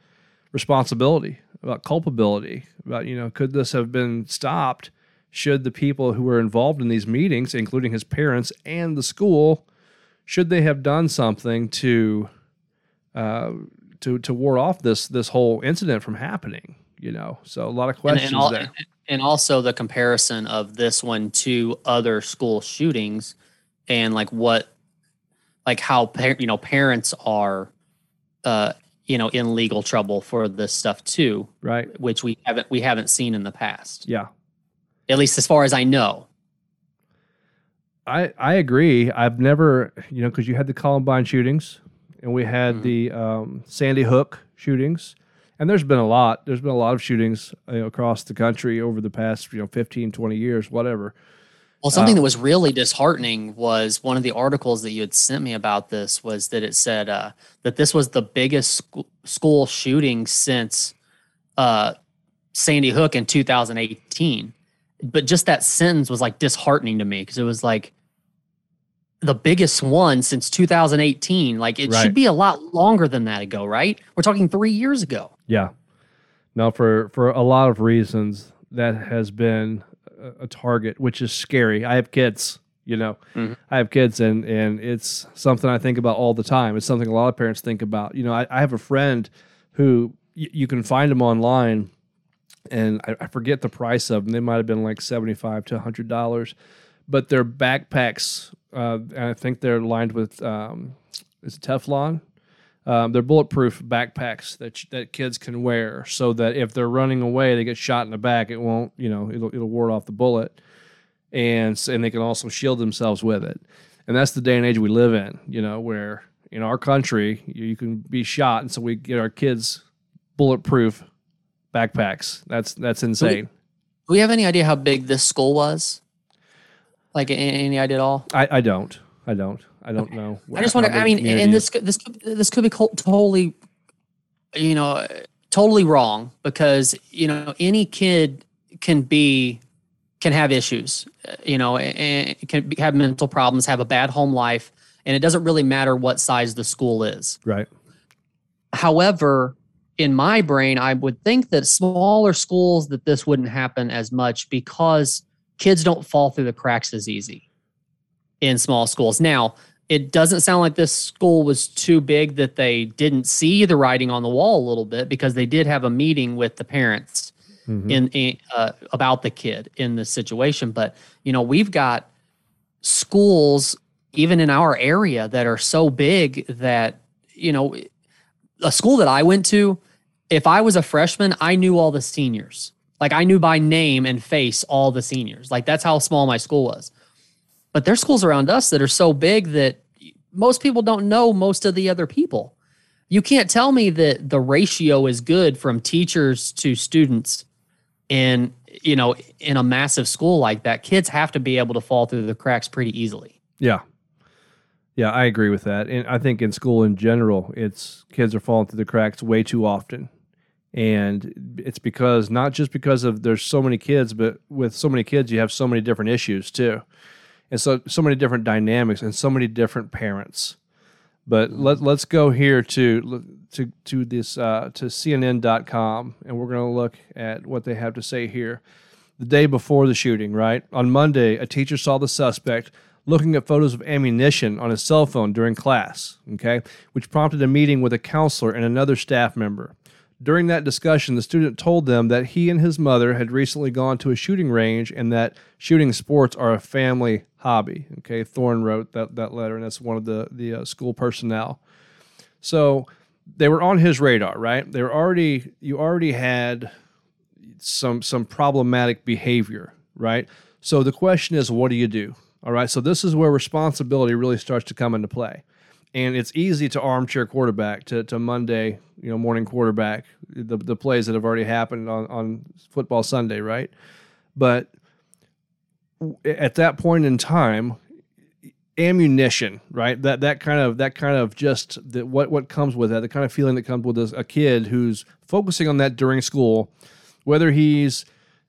[SPEAKER 1] responsibility about culpability about you know could this have been stopped should the people who were involved in these meetings including his parents and the school should they have done something to uh, to to ward off this this whole incident from happening? You know, so a lot of questions
[SPEAKER 2] and, and, all,
[SPEAKER 1] there.
[SPEAKER 2] and also the comparison of this one to other school shootings and like what like how par- you know parents are uh you know in legal trouble for this stuff too
[SPEAKER 1] Right.
[SPEAKER 2] which we haven't we haven't seen in the past
[SPEAKER 1] Yeah.
[SPEAKER 2] at least as far as i know
[SPEAKER 1] I, I agree. I've never, you know, because you had the Columbine shootings and we had
[SPEAKER 2] Mhm.
[SPEAKER 1] the um, Sandy Hook shootings. And there's been a lot. There's been a lot of shootings you know, across the country over the past, you know, 15, 20 years, whatever.
[SPEAKER 2] Well something
[SPEAKER 1] Um,
[SPEAKER 2] that was really disheartening was one of the articles that you had sent me about this was that it said uh, that this was the biggest sc- school shooting since uh, sandy hook in 2018 but just that sentence was like disheartening to me because it was like the biggest one since 2018 like it
[SPEAKER 1] Right.
[SPEAKER 2] should be a lot longer than that ago right we're talking three years ago
[SPEAKER 1] Yeah. Now, for, for a lot of reasons, that has been a, a target, which is scary. I have kids, you know,
[SPEAKER 2] Mhm.
[SPEAKER 1] I have kids, and, and it's something I think about all the time. It's something a lot of parents think about. You know, I, I have a friend who y- you can find them online, and I, I forget the price of them. They might have been like 75 to $100, but they're backpacks. Uh, and I think they're lined with, um, is Teflon? Um, they're bulletproof backpacks that that kids can wear, so that if they're running away, they get shot in the back. It won't, you know, it'll it'll ward off the bullet, and and they can also shield themselves with it. And that's the day and age we live in, you know, where in our country you, you can be shot, and so we get our kids bulletproof backpacks. That's that's insane.
[SPEAKER 2] do we have any idea how big this school was like any idea at all
[SPEAKER 1] I, I don't, I don't, I don't know.
[SPEAKER 2] I just wonder. I mean, and this could- this could, this could be totally, you know, totally wrong because you know any kid can be can have issues, you know, and can be, have mental problems, have a bad home life, and it doesn't really matter what size the school is.
[SPEAKER 1] right,
[SPEAKER 2] However, in my brain, I would think that smaller schools that this wouldn't happen as much because kids don't fall through the cracks as easy in small schools. Now, it doesn't sound like this school was too big that they didn't see the writing on the wall a little bit because they did have a meeting with the parents
[SPEAKER 1] Mhm.
[SPEAKER 2] in, in uh, about the kid in this situation. But you know, we've got schools even in our area that are so big that you know, a school that I went to, if I was a freshman, I knew all the seniors. Like I knew by name and face all the seniors. Like that's how small my school was. But there's schools around us that are so big that most people don't know most of the other people. You can't tell me that the ratio is good from teachers to students in you know in a massive school like that. Kids have to be able to fall through the cracks pretty easily.
[SPEAKER 1] Yeah. Yeah, I agree with that. And I think in school in general, it's kids are falling through the cracks way too often. And it's because not just because of there's so many kids, but with so many kids you have so many different issues too. And so so many different dynamics and so many different parents. But let, let's go here to to to this uh, to CNN.com and we're going to look at what they have to say here. The day before the shooting, right on Monday, a teacher saw the suspect looking at photos of ammunition on his cell phone during class. Okay, which prompted a meeting with a counselor and another staff member. During that discussion, the student told them that he and his mother had recently gone to a shooting range and that shooting sports are a family hobby. Okay, Throne wrote that, that letter, and that's one of the, the uh, school personnel. So they were on his radar, right? They were already, you already had some some problematic behavior, right? So the question is, what do you do? All right. So this is where responsibility really starts to come into play. And it's easy to armchair quarterback to, to Monday, you know, morning quarterback the, the plays that have already happened on, on football Sunday, right? But at that point in time, ammunition, right? That that kind of that kind of just that what what comes with that, the kind of feeling that comes with a, a kid who's focusing on that during school, whether he's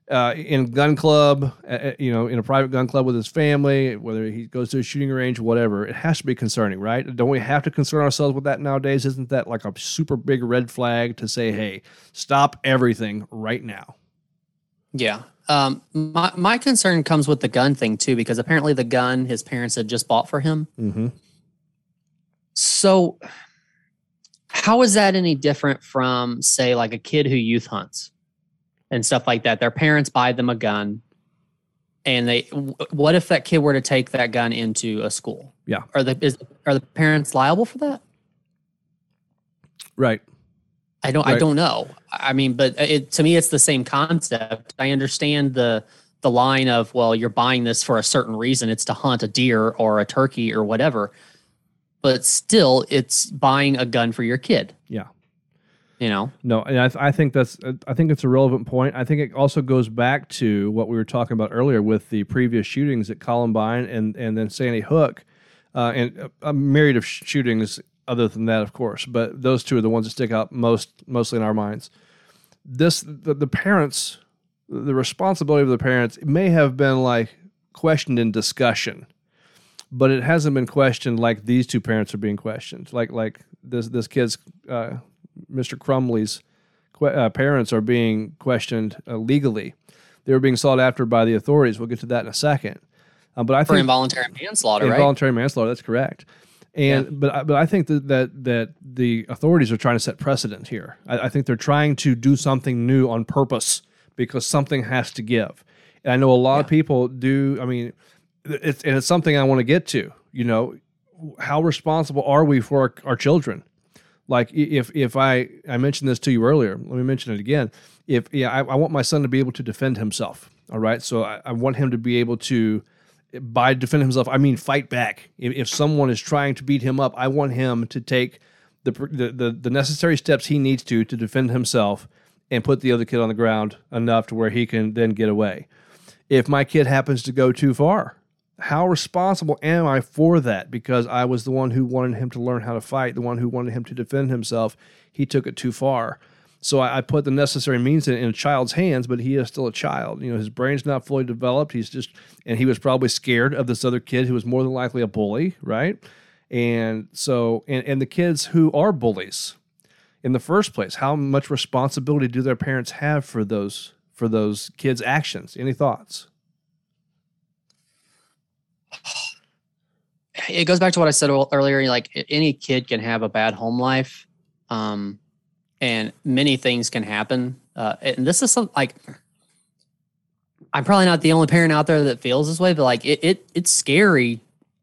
[SPEAKER 1] uh, in gun club, uh, uh, you know, in a private gun club with his family, whether he goes to a shooting range, whatever, it has to be concerning, right? Don't we have to concern ourselves with that nowadays? Isn't that like a super big red flag to say, hey, stop everything right now?
[SPEAKER 2] Yeah. Um, my my concern comes with the gun thing too, because apparently the gun his parents had just bought for him
[SPEAKER 1] Mm-hmm.
[SPEAKER 2] So, how is that any different from, say, like a kid who youth hunts and stuff like that? Their parents buy them a gun, and they. What if that kid were to take that gun into a school?
[SPEAKER 1] Yeah.
[SPEAKER 2] Are the is, are the parents liable for that?
[SPEAKER 1] Right.
[SPEAKER 2] I don't. I don't know. I mean, but it to me, it's the same concept. I understand the the line of well, you're buying this for a certain reason. It's to hunt a deer or a turkey or whatever. But still, it's buying a gun for your kid.
[SPEAKER 1] Yeah.
[SPEAKER 2] You know.
[SPEAKER 1] No, and I, th- I think that's I think it's a relevant point. I think it also goes back to what we were talking about earlier with the previous shootings at Columbine and and then Sandy Hook, uh, and a, a myriad of sh- shootings other than that, of course. But those two are the ones that stick out most mostly in our minds. This the, the parents, the responsibility of the parents may have been like questioned in discussion, but it hasn't been questioned like these two parents are being questioned. Like like this this kid's. Uh, Mr. Crumbly's que- uh, parents are being questioned uh, legally. They were being sought after by the authorities. We'll get to that in a second. Um, but I
[SPEAKER 2] For
[SPEAKER 1] think
[SPEAKER 2] involuntary manslaughter, right?
[SPEAKER 1] involuntary manslaughter. That's correct. And but but I think that, that that the authorities are trying to set precedent here. I, I think they're trying to do something new on purpose because something has to give. And I know a lot of people do. I mean, it's and it's something I want to get to. You know, how responsible are we for our, our children? Like if if I I mentioned this to you earlier, let me mention it again. If yeah, I, I want my son to be able to defend himself. All right, so I, I want him to be able to by defend himself, I mean fight back. If, if someone is trying to beat him up, I want him to take the, the the the necessary steps he needs to to defend himself and put the other kid on the ground enough to where he can then get away. If my kid happens to go too far, how responsible am I for that? Because I was the one who wanted him to learn how to fight, the one who wanted him to defend himself. He took it too far. So I, I put the necessary means in, in a child's hands, but he is still a child. You know, his brain's not fully developed. He's just, and he was probably scared of this other kid who was more than likely a bully, right? And so, and, and the kids who are bullies in the first place, how much responsibility do their parents have for those for those kids' actions? Any thoughts?
[SPEAKER 2] It goes back to what I said earlier. Like any kid can have a bad home life, um, and many things can happen. Uh, and this is some like I'm probably not the only parent out there that feels this way, but like it, it it's scary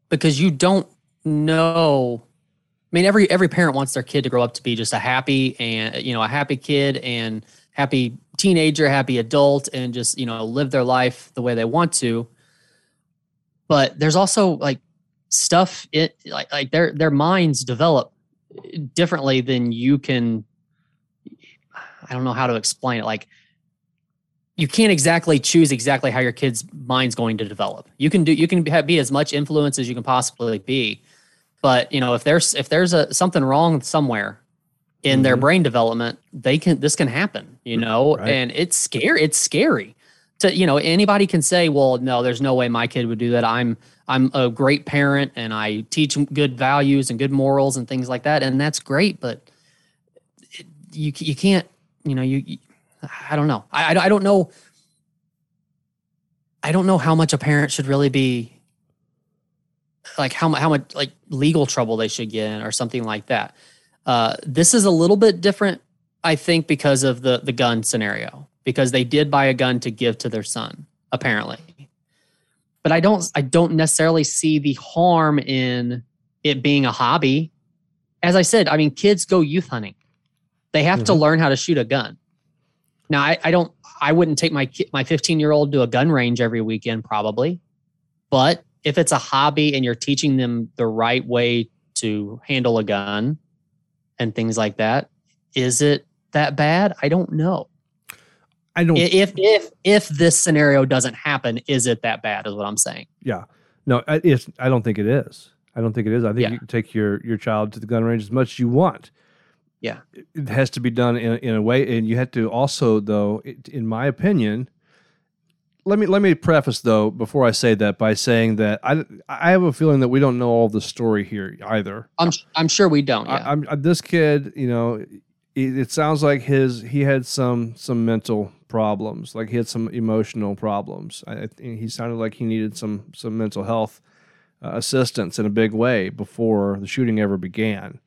[SPEAKER 2] because you don't know. I mean, every every parent wants their kid to grow up to be just a happy and you know a happy kid and happy teenager, happy adult, and just you know live their life the way they want to. But there's also like stuff it like like their their minds develop differently than you can I don't know how to explain it like you can't exactly choose exactly how your kid's mind's going to develop. You can do you can be, as much influence as you can possibly be. But, you know, if there's if there's a something wrong somewhere in their
[SPEAKER 1] Mhm.
[SPEAKER 2] brain development, they can this can happen, you know,
[SPEAKER 1] Right.
[SPEAKER 2] and it's scary it's scary. To you know, anybody can say, "Well, no, there's no way my kid would do that. I'm I'm a great parent and I teach good values and good morals and things like that, and that's great." But it, you you can't, you know, you, you I don't know. I, I I don't know. I don't know how much a parent should really be like how how much like legal trouble they should get in or something like that. Uh, this is a little bit different, I think, because of the the gun scenario because they did buy a gun to give to their son apparently. But I don't I don't necessarily see the harm in it being a hobby. As I said, I mean, kids go youth hunting. They have to
[SPEAKER 1] Mhm.
[SPEAKER 2] learn how to shoot a gun. Now, I, I don't. I wouldn't take my my 15 year old to a gun range every weekend, probably. But if it's a hobby and you're teaching them the right way to handle a gun and things like that, is it that bad? I don't know.
[SPEAKER 1] I don't.
[SPEAKER 2] If if if this scenario doesn't happen, is it that bad? Is what I'm saying.
[SPEAKER 1] Yeah. No, I- it's, I don't think it is. I don't think it is. I think
[SPEAKER 2] Yeah.
[SPEAKER 1] you can take your, your child to the gun range as much as you want.
[SPEAKER 2] Yeah.
[SPEAKER 1] It- has to be done in, in a way. And you have to also, though, it, in my opinion, let me let me preface though before I say that by saying that I I have a feeling that we don't know all the story here either.
[SPEAKER 2] I'm I'm sure we don't. Yeah.
[SPEAKER 1] I, I'm this kid, you know, it, it sounds like his he had some some mental problems, like he had some emotional problems. I, he sounded like he needed some some mental health uh, assistance in a big way before the shooting ever began.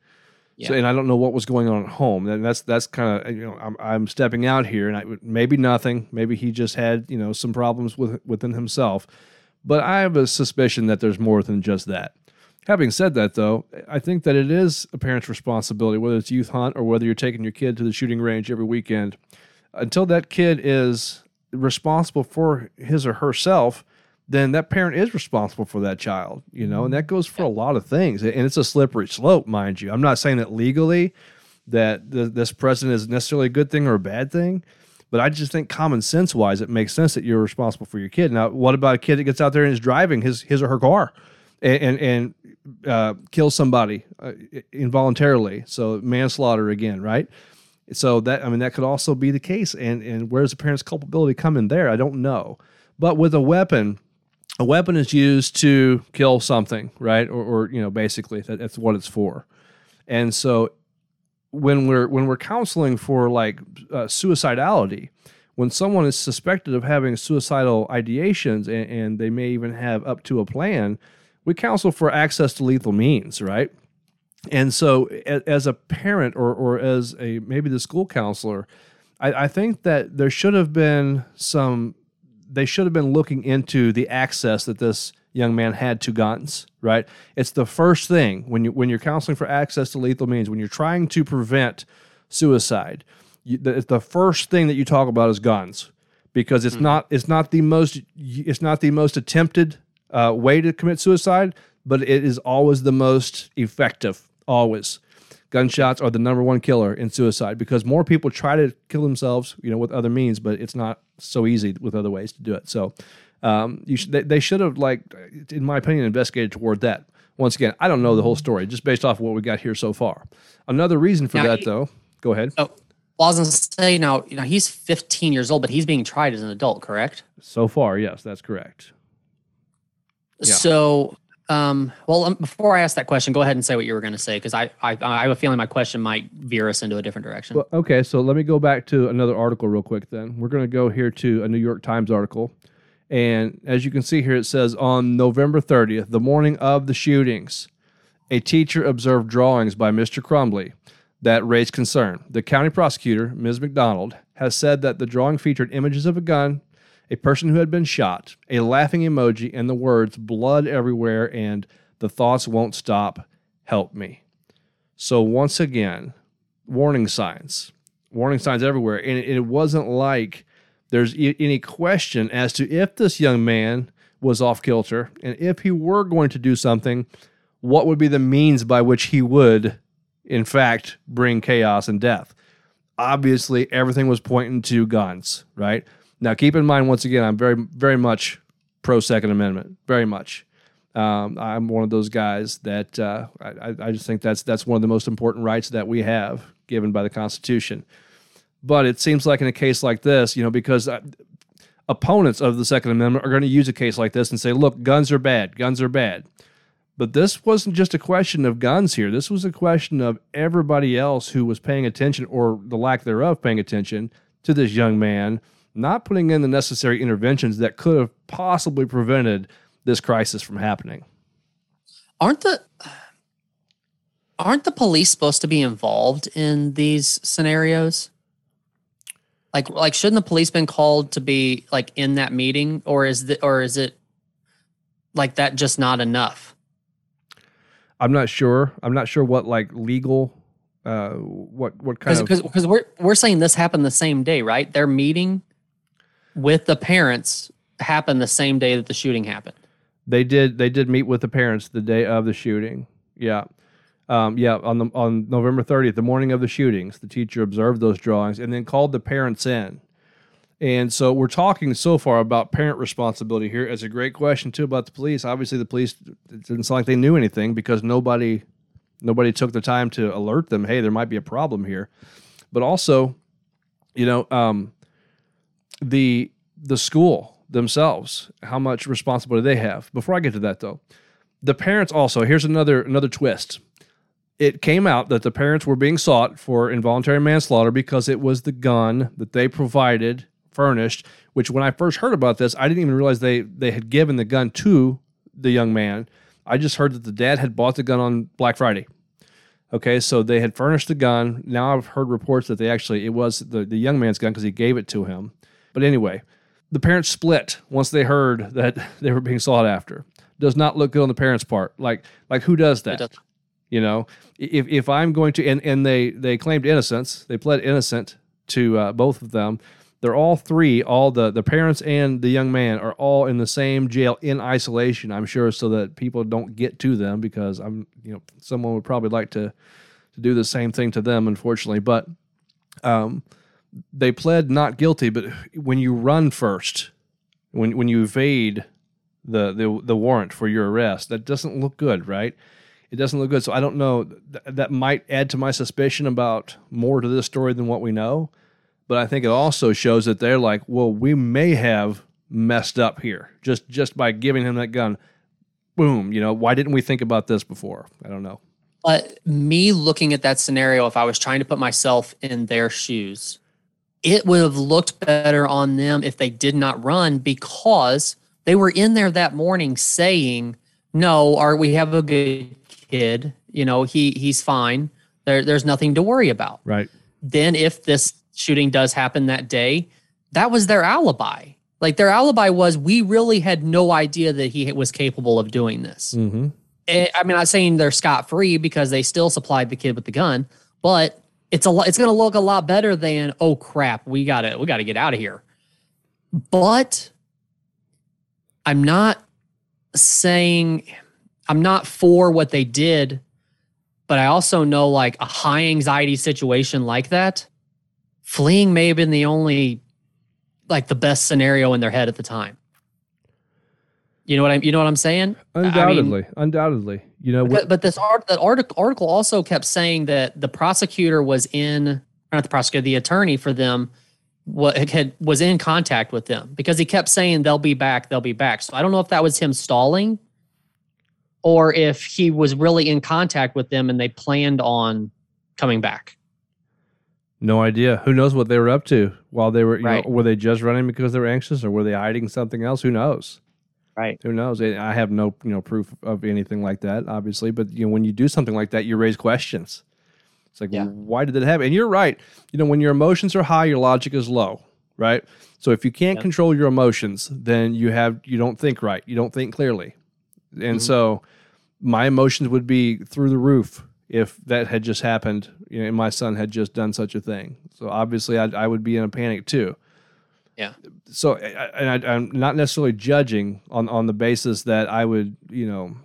[SPEAKER 2] Yeah.
[SPEAKER 1] So, and I don't know what was going on at home. And that's that's kind of you know I'm, I'm stepping out here, and I, maybe nothing. Maybe he just had you know some problems with within himself. But I have a suspicion that there's more than just that. Having said that, though, I think that it is a parent's responsibility, whether it's youth hunt or whether you're taking your kid to the shooting range every weekend, until that kid is responsible for his or herself, then that parent is responsible for that child, you know, and that goes for a lot of things. And it's a slippery slope, mind you. I'm not saying that legally that th- this precedent is necessarily a good thing or a bad thing, but I just think common sense wise, it makes sense that you're responsible for your kid. Now, what about a kid that gets out there and is driving his his or her car and and, and uh, kills somebody uh, involuntarily? So manslaughter again, right? So that I mean that could also be the case. And and where's the parent's culpability come in there? I don't know. But with a weapon, a weapon is used to kill something, right? Or, or you know, basically that, that's what it's for. And so when we're when we're counseling for like uh, suicidality, when someone is suspected of having suicidal ideations and, and they may even have up to a plan, we counsel for access to lethal means, right? And so, as a parent or or as a maybe the school counselor, I, I think that there should have been some. They should have been looking into the access that this young man had to guns. Right? It's the first thing when you when you're counseling for access to lethal means. When you're trying to prevent suicide, you, the, the first thing that you talk about is guns because it's not it's not the most it's not the most attempted uh, way to commit suicide, but it is always the most effective. Always, gunshots are the number one killer in suicide because more people try to kill themselves, you know, with other means, but it's not so easy with other ways to do it. So, um, you should, they, they should have like, in my opinion, investigated toward that. Once again, I don't know the whole story, just based off of what we got here so far. Another reason for
[SPEAKER 2] Now,
[SPEAKER 1] that,
[SPEAKER 2] he-
[SPEAKER 1] though, go ahead.
[SPEAKER 2] Oh, well, I was gonna say now, you know, he's 15 years old, but he's being tried as an adult, correct?
[SPEAKER 1] So far, yes, that's correct. Yeah.
[SPEAKER 2] So, um, well, um, before I ask that question, go ahead and say what you were going to say because I, I, I have a feeling my question might veer us into a different direction.
[SPEAKER 1] Well, okay, so let me go back to another article real quick then. We're going to go here to a New York Times article. And as you can see here, it says on November 30th, the morning of the shootings, a teacher observed drawings by Mr. Crumbly that raised concern. The county prosecutor, Ms. McDonald, has said that the drawing featured images of a gun, a person who had been shot, a laughing emoji, and the words blood everywhere and the thoughts won't stop, help me. So, once again, warning signs, warning signs everywhere. And it, wasn't like there's any question as to if this young man was off kilter and if he were going to do something, what would be the means by which he would, in fact, bring chaos and death. Obviously, everything was pointing to guns, right? Now, keep in mind, once again, I'm very, very much pro Second Amendment, very much. Um, I'm one of those guys that uh, I, I just think that's that's one of the most important rights that we have given by the Constitution. But it seems like in a case like this, you know, because uh, opponents of the Second Amendment are going to use a case like this and say, "Look, guns are bad. Guns are bad." But this wasn't just a question of guns here. This was a question of everybody else who was paying attention, or the lack thereof paying attention, to this young man, not putting in the necessary interventions that could have possibly prevented this crisis from happening.
[SPEAKER 2] aren't the aren't the police supposed to be involved in these scenarios? Like, like shouldn't the police been called to be like in that meeting, or is the or is it like that just not enough?
[SPEAKER 1] I'm not sure. I'm not sure what like legal, uh, what what kind of
[SPEAKER 2] because because we're we're saying this happened the same day, right? Their meeting with the parents happened the same day that the shooting happened.
[SPEAKER 1] they did they did meet with the parents the day of the shooting. Yeah. Um, yeah, on the on November 30th, the morning of the shootings, the teacher observed those drawings and then called the parents in. And so we're talking so far about parent responsibility here. It's a great question too about the police. Obviously, the police it didn't sound like they knew anything because nobody nobody took the time to alert them. Hey, there might be a problem here. But also, you know, um, the the school themselves, how much responsibility they have. Before I get to that though, the parents also, here's another another twist. It came out that the parents were being sought for involuntary manslaughter because it was the gun that they provided, furnished, which when I first heard about this, I didn't even realize they they had given the gun to the young man I just heard that the dad had bought the gun on Black Friday. Okay, so they had furnished the gun. Now I've heard reports that they actually, it was the, the young man's gun because he gave it to him. But anyway, the parents split once they heard that they were being sought after. Does not look good on the parents' part. Like, like who does that? You know, if, if I'm going to, and, and they, they claimed innocence, they pled innocent to uh, both of them. They're all three, all the, the parents and the young man are all in the same jail in isolation, I'm sure, so that people don't get to them because I'm, you know, someone would probably like to, to do the same thing to them, unfortunately. But um, they pled not guilty, but when you run first, when, when you evade the, the, the warrant for your arrest, that doesn't look good, right? It doesn't look good. So I don't know. Th- that might add to my suspicion about more to this story than what we know but I think it also shows that they're like, well, we may have messed up here just just by giving him that gun. Boom, you know, why didn't we think about this before? I don't know.
[SPEAKER 2] But me looking at that scenario, if I was trying to put myself in their shoes, it would have looked better on them if they did not run because they were in there that morning saying, "No, or we have a good kid. You know, he he's fine. There, there's nothing to worry about."
[SPEAKER 1] Right.
[SPEAKER 2] Then, if this shooting does happen that day, that was their alibi. Like their alibi was, we really had no idea that he was capable of doing this.
[SPEAKER 1] Mm-hmm.
[SPEAKER 2] Eh, I mean, I'm saying they're scot free because they still supplied the kid with the gun, but it's a lot. It's going to look a lot better than oh crap, we got to we got to get out of here. But I'm not saying I'm not for what they did, but I also know like a high anxiety situation like that, fleeing may have been the only like the best scenario in their head at the time. You know what I'm you know what I'm saying? I mean-
[SPEAKER 1] Undoubtedly, undoubtedly. You know,
[SPEAKER 2] but, but this art, that article, article also kept saying that the prosecutor was in, not the prosecutor, the attorney for them, what had was in contact with them because he kept saying they'll be back, they'll be back. So I don't know if that was him stalling, or if he was really in contact with them and they planned on coming back.
[SPEAKER 1] no idea. Who knows what they were up to while they were? You
[SPEAKER 2] Right.
[SPEAKER 1] know, were they just running because they were anxious, or were they hiding something else? Who knows?
[SPEAKER 2] Right.
[SPEAKER 1] Who knows? I have no you know proof of anything like that, obviously. But you know, when you do something like that, you raise questions. It's like,
[SPEAKER 2] Yeah.
[SPEAKER 1] why did that happen? And you're right. You know, when your emotions are high, your logic is low, right? So if you can't
[SPEAKER 2] Yep.
[SPEAKER 1] control your emotions, then you have you don't think right. You don't think clearly. And
[SPEAKER 2] Mhm.
[SPEAKER 1] so my emotions would be through the roof if that had just happened you know, and my son had just done such a thing. So obviously I, I would be in a panic too.
[SPEAKER 2] Yeah.
[SPEAKER 1] So and I, I'm not necessarily judging on, on the basis that I would, you know,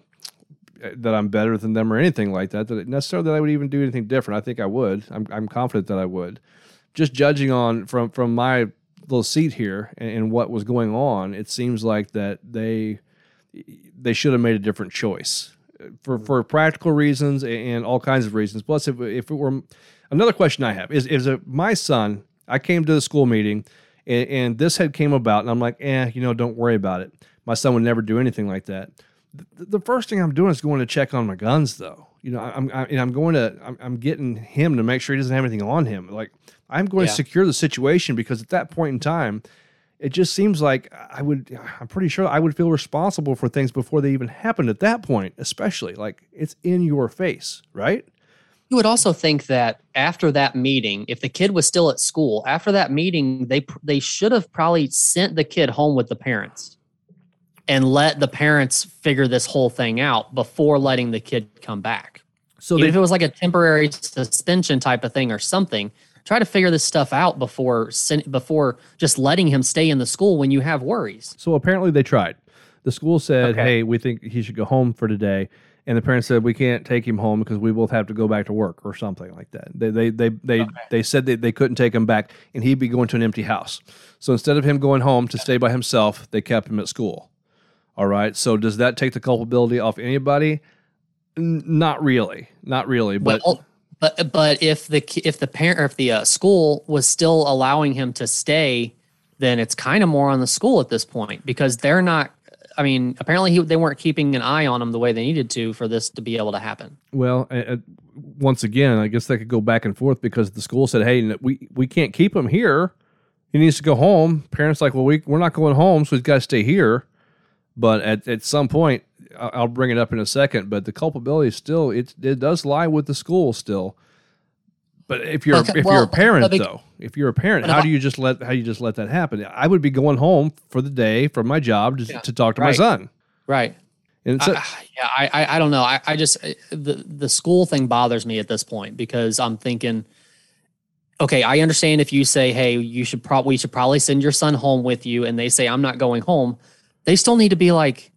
[SPEAKER 1] eh, that I'm better than them or anything like that. That necessarily that I would even do anything different. I think I would. I'm, I'm confident that I would. Just judging on from from my little seat here and, and what was going on, it seems like that they they should have made a different choice eh, for for practical reasons and all kinds of reasons. Plus, if if it were another question I have is is it my son? I came to the school meeting and, and this had came about, and I'm like, eh, you know, don't worry about it. My son would never do anything like that. The, the first thing I'm doing is going to check on my guns, though. You know, I'm I, and I'm going to I'm, I'm getting him to make sure he doesn't have anything on him. Like I'm going
[SPEAKER 2] Yeah.
[SPEAKER 1] to secure the situation because at that point in time, it just seems like I would, I'm pretty sure I would feel responsible for things before they even happened at that point, especially like it's in your face, right?
[SPEAKER 2] You would also think that after that meeting, if the kid was still at school, after that meeting, they they should have probably sent the kid home with the parents and let the parents figure this whole thing out before letting the kid come back.
[SPEAKER 1] So they,
[SPEAKER 2] if it was like a temporary suspension type of thing or something, try to figure this stuff out before sen- before just letting him stay in the school when you have worries.
[SPEAKER 1] so apparently they tried. The school said,
[SPEAKER 2] Okay.
[SPEAKER 1] "Hey, we think he should go home for today," and the parents said, "We can't take him home because we both have to go back to work or something like that." They they they they, they said that they couldn't take him back, and he'd be going to an empty house. So instead of him going home to stay by himself, they kept him at school. All right. So does that take the culpability off anybody? N- not really. Not really. But
[SPEAKER 2] well, but but if the if the parent or if the uh, school was still allowing him to stay, then it's kind of more on the school at this point because they're not. I mean, apparently he, they weren't keeping an eye on him the way they needed to for this to be able to happen.
[SPEAKER 1] Well, uh, once again, I guess they could go back and forth because the school said, "Hey, we we can't keep him here. He needs to go home." Parents like, "Well, we we're not going home, so he's got to stay here." But at at some point, I'll bring it up in a second, but the culpability still it it does lie with the school still. But if you're
[SPEAKER 2] Okay,
[SPEAKER 1] if
[SPEAKER 2] well,
[SPEAKER 1] you're a parent
[SPEAKER 2] be-
[SPEAKER 1] though, if you're a parent, how
[SPEAKER 2] if
[SPEAKER 1] do you just let how do you just let that happen? I would be going home for the day from my job to,
[SPEAKER 2] Yeah,
[SPEAKER 1] to talk to my son.
[SPEAKER 2] Right.
[SPEAKER 1] And it's uh, a-
[SPEAKER 2] I, yeah, I, I I don't know. I, I just uh, the the school thing bothers me at this point because I'm thinking, okay, I understand if you say, hey, you should probably we should probably send your son home with you, and they say I'm not going home, they still need to be like,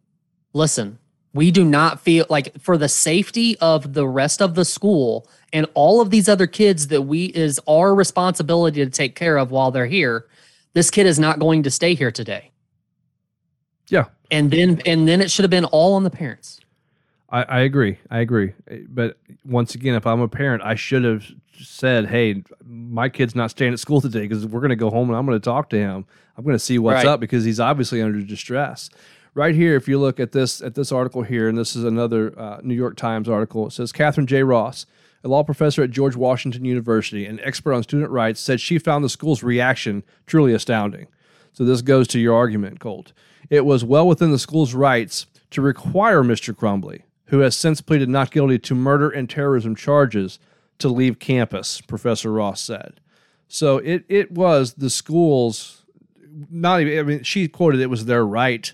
[SPEAKER 2] listen, we do not feel like for the safety of the rest of the school and all of these other kids that we is our responsibility to take care of while they're here. This kid is not going to stay here today.
[SPEAKER 1] Yeah.
[SPEAKER 2] And then and then it should have been all on the parents.
[SPEAKER 1] I, I agree. I agree. But once again, if I'm a parent, I should have said, "Hey, my kid's not staying at school today because we're going to go home and I'm going to talk to him. I'm going to see what's
[SPEAKER 2] Right.
[SPEAKER 1] up because he's obviously under distress." Right here, if you look at this at this article here, and this is another uh, New York Times article, it says Catherine J. Ross, a law professor at George Washington University and expert on student rights, said she found the school's reaction truly astounding. So this goes to your argument, Colt. It was well within the school's rights to require Mr. Crumbly, who has since pleaded not guilty to murder and terrorism charges, to leave campus, Professor Ross said. So it it was the school's not even I mean she quoted it was their right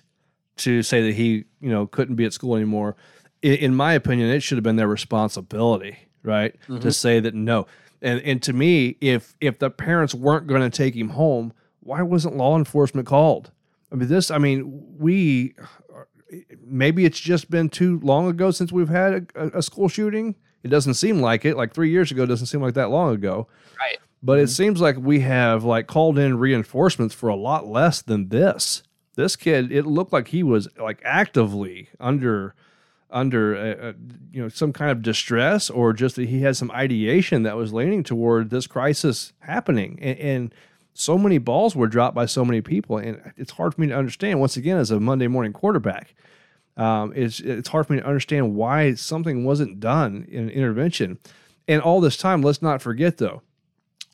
[SPEAKER 1] to say that he, you know, couldn't be at school anymore. In, in my opinion, it should have been their responsibility, right? To mm-hmm. say that no. And and to me, if if the parents weren't going to take him home, why wasn't law enforcement called? I mean, this. I mean, we maybe it's just been too long ago since we've had a, a school shooting. It doesn't seem like it. Like three years ago doesn't seem like that long ago.
[SPEAKER 2] Right.
[SPEAKER 1] But it mm-hmm. seems like we have like called in reinforcements for a lot less than this. This kid, it looked like he was like actively under under uh, uh, you know some kind of distress or just that he had some ideation that was leaning toward this crisis happening. And, and so many balls were dropped by so many people and it's hard for me to understand once again as a monday morning quarterback um, it's it's hard for me to understand why something wasn't done in intervention. And all this time let's not forget though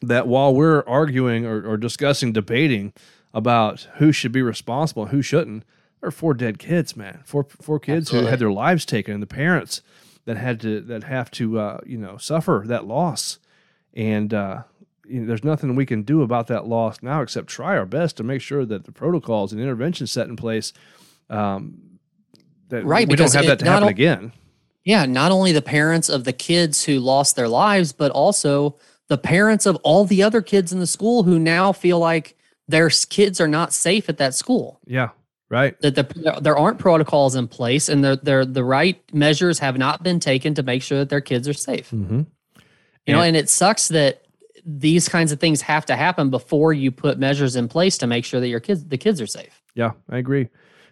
[SPEAKER 1] that while we're arguing or, or discussing debating about who should be responsible and who shouldn't there are four dead kids, man. Four four kids who had their lives taken, and the parents that had to that have to uh, you know suffer that loss. And uh, you know, there's nothing we can do about that loss now except try our best to make sure that the protocols and interventions set in place um, that
[SPEAKER 2] Right,
[SPEAKER 1] we don't have that to happen
[SPEAKER 2] o-
[SPEAKER 1] again.
[SPEAKER 2] Yeah, not only the parents of the kids who lost their lives, but also the parents of all the other kids in the school who now feel like their kids are not safe at that school.
[SPEAKER 1] Yeah, right.
[SPEAKER 2] That the, there aren't protocols in place, and the the the right measures have not been taken to make sure that their kids are safe.
[SPEAKER 1] Mm-hmm.
[SPEAKER 2] You know,
[SPEAKER 1] And-
[SPEAKER 2] and it sucks that these kinds of things have to happen before you put measures in place to make sure that your kids the kids are safe.
[SPEAKER 1] Yeah, I agree.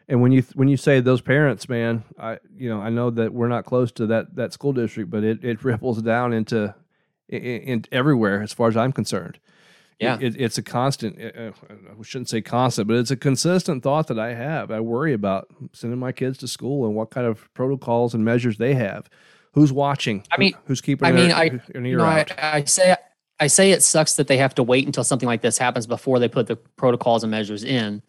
[SPEAKER 1] And when you when you say those parents, man, I you know I know that we're not close to that that school district, but it, it ripples down into in, in everywhere as far as I'm concerned.
[SPEAKER 2] Yeah.
[SPEAKER 1] it, it's a constant. uh, I shouldn't say constant, but it's a consistent thought that I have. I worry about sending my kids to school and what kind of protocols and measures they have. Who's watching?
[SPEAKER 2] I mean-
[SPEAKER 1] who's keeping?
[SPEAKER 2] I mean, I-
[SPEAKER 1] an ear
[SPEAKER 2] You know, I. I say I say it sucks that they have to wait until something like this happens before they put the protocols and measures in.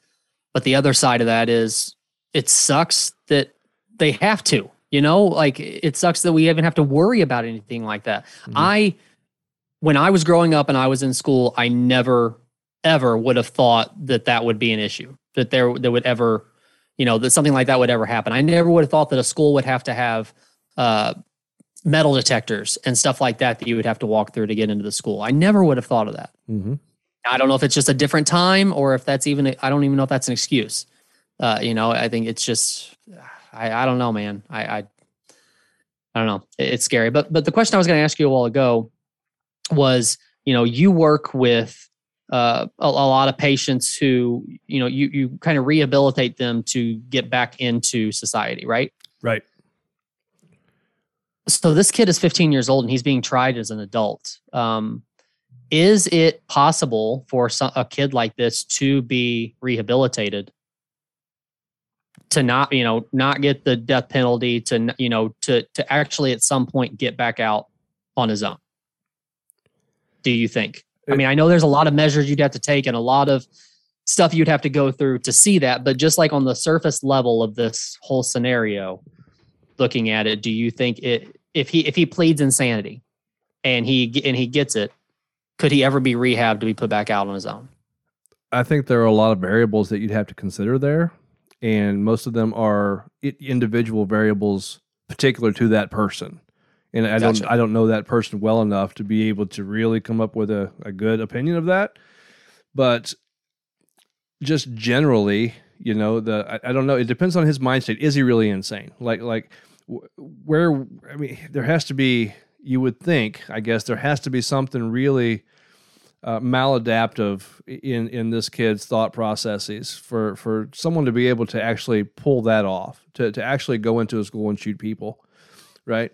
[SPEAKER 2] But the other side of that is it sucks that they have to. You know, like it sucks that we even have to worry about anything like that.
[SPEAKER 1] Mhm.
[SPEAKER 2] I when I was growing up and I was in school, I never ever would have thought that that would be an issue. That there that would ever, you know, that something like that would ever happen. I never would have thought that a school would have to have uh metal detectors and stuff like that that you would have to walk through to get into the school. I never would have thought of that.
[SPEAKER 1] Mhm.
[SPEAKER 2] I don't know if it's just a different time or if that's even I don't even know if that's an excuse. Uh, you know, I think it's just I, I don't know, man. I, I I don't know. It's scary. But but the question I was going to ask you a while ago was, you know, you work with uh, a, a lot of patients who, you know, you you kind of rehabilitate them to get back into society, right?
[SPEAKER 1] Right.
[SPEAKER 2] so this kid is 15 years old and he's being tried as an adult. Um, is it possible for some, a kid like this to be rehabilitated to not, you know, not get the death penalty to, you know, to to actually at some point get back out on his own? Do you think? I mean, I know there's a lot of measures you'd have to take and a lot of stuff you'd have to go through to see that, but just like on the surface level of this whole scenario, looking at it, do you think it if he if he pleads insanity and he and he gets it, could he ever be rehabbed to be put back out on his own?
[SPEAKER 1] I think there are a lot of variables that you'd have to consider there, and most of them are individual variables particular to that person. And I gotcha. don't I don't know that person well enough to be able to really come up with a, a good opinion of that. But just generally, you know, the I, I don't know. It depends on his mind state. Is he really insane? Like like where I mean, there has to be. You would think, I guess, there has to be something really uh, maladaptive in in this kid's thought processes for for someone to be able to actually pull that off, to to actually go into a school and shoot people, right?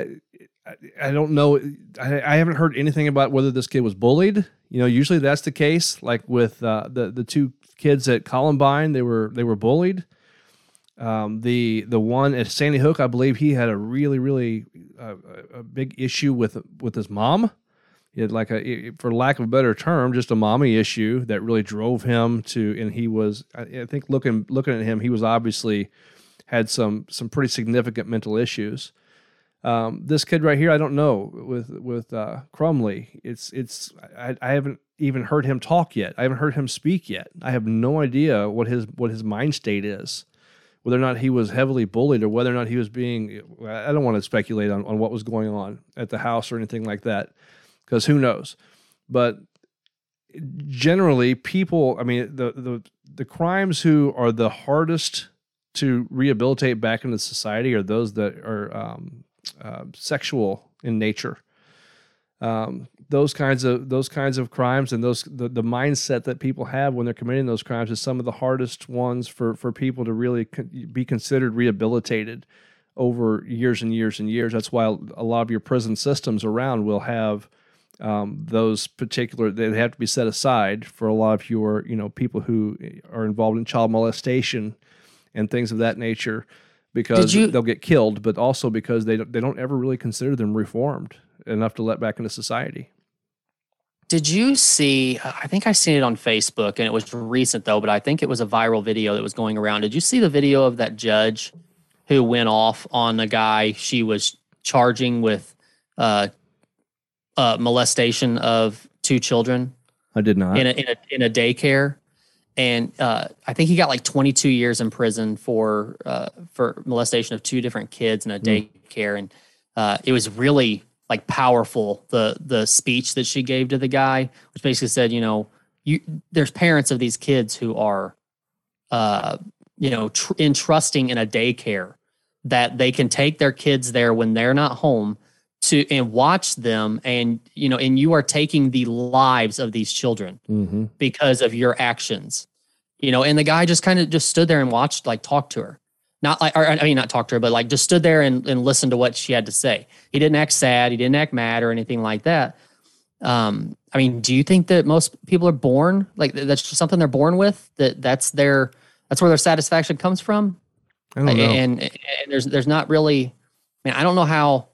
[SPEAKER 1] I, I don't know. I, I haven't heard anything about whether this kid was bullied. You know, usually that's the case. Like with uh, the the two kids at Columbine, they were they were bullied. Um, the the one at Sandy Hook, I believe he had a really really uh, a big issue with with his mom. He had like a, for lack of a better term, just a mommy issue that really drove him to. And he was, I think, looking looking at him, he was obviously had some some pretty significant mental issues. Um, this kid right here, I don't know with with uh, Crumbley. It's it's I, I haven't even heard him talk yet. I haven't heard him speak yet. I have no idea what his what his mind state is whether or not he was heavily bullied or whether or not he was being I don't want to speculate on, on what was going on at the house or anything like that because who knows but generally people I mean the the the crimes who are the hardest to rehabilitate back into society are those that are um, uh, sexual in nature um, those kinds of those kinds of crimes and those the, the mindset that people have when they're committing those crimes is some of the hardest ones for for people to really con- be considered rehabilitated over years and years and years. That's why a lot of your prison systems around will have um, those particular they have to be set aside for a lot of your you know people who are involved in child molestation and things of that nature because you, they'll get killed, but also because they don't, they don't ever really consider them reformed enough to let back into society.
[SPEAKER 2] Did you see? I think I seen it on Facebook, and it was recent though. But I think it was a viral video that was going around. Did you see the video of that judge who went off on a guy she was charging with uh, uh, molestation of two children?
[SPEAKER 1] I did not
[SPEAKER 2] in a in a, in a daycare, and uh, I think he got like 22 years in prison for uh, for molestation of two different kids in a mm. daycare, and uh, it was really like powerful the the speech that she gave to the guy, which basically said, you know, you there's parents of these kids who are, uh, you know, tr- entrusting in a daycare that they can take their kids there when they're not home to and watch them and you know and you are taking the lives of these children mm-hmm. because of your actions you know and the guy just kind of just stood there and watched like talk to her not like, or, I mean, not talk to her, but like just stood there and, and listened to what she had to say. He didn't act sad. He didn't act mad or anything like that. Um, I mean, do you think that most people are born like that's just something they're born with? That that's their that's where their satisfaction comes from.
[SPEAKER 1] I don't know.
[SPEAKER 2] And, and there's there's not really. I mean, I don't know how.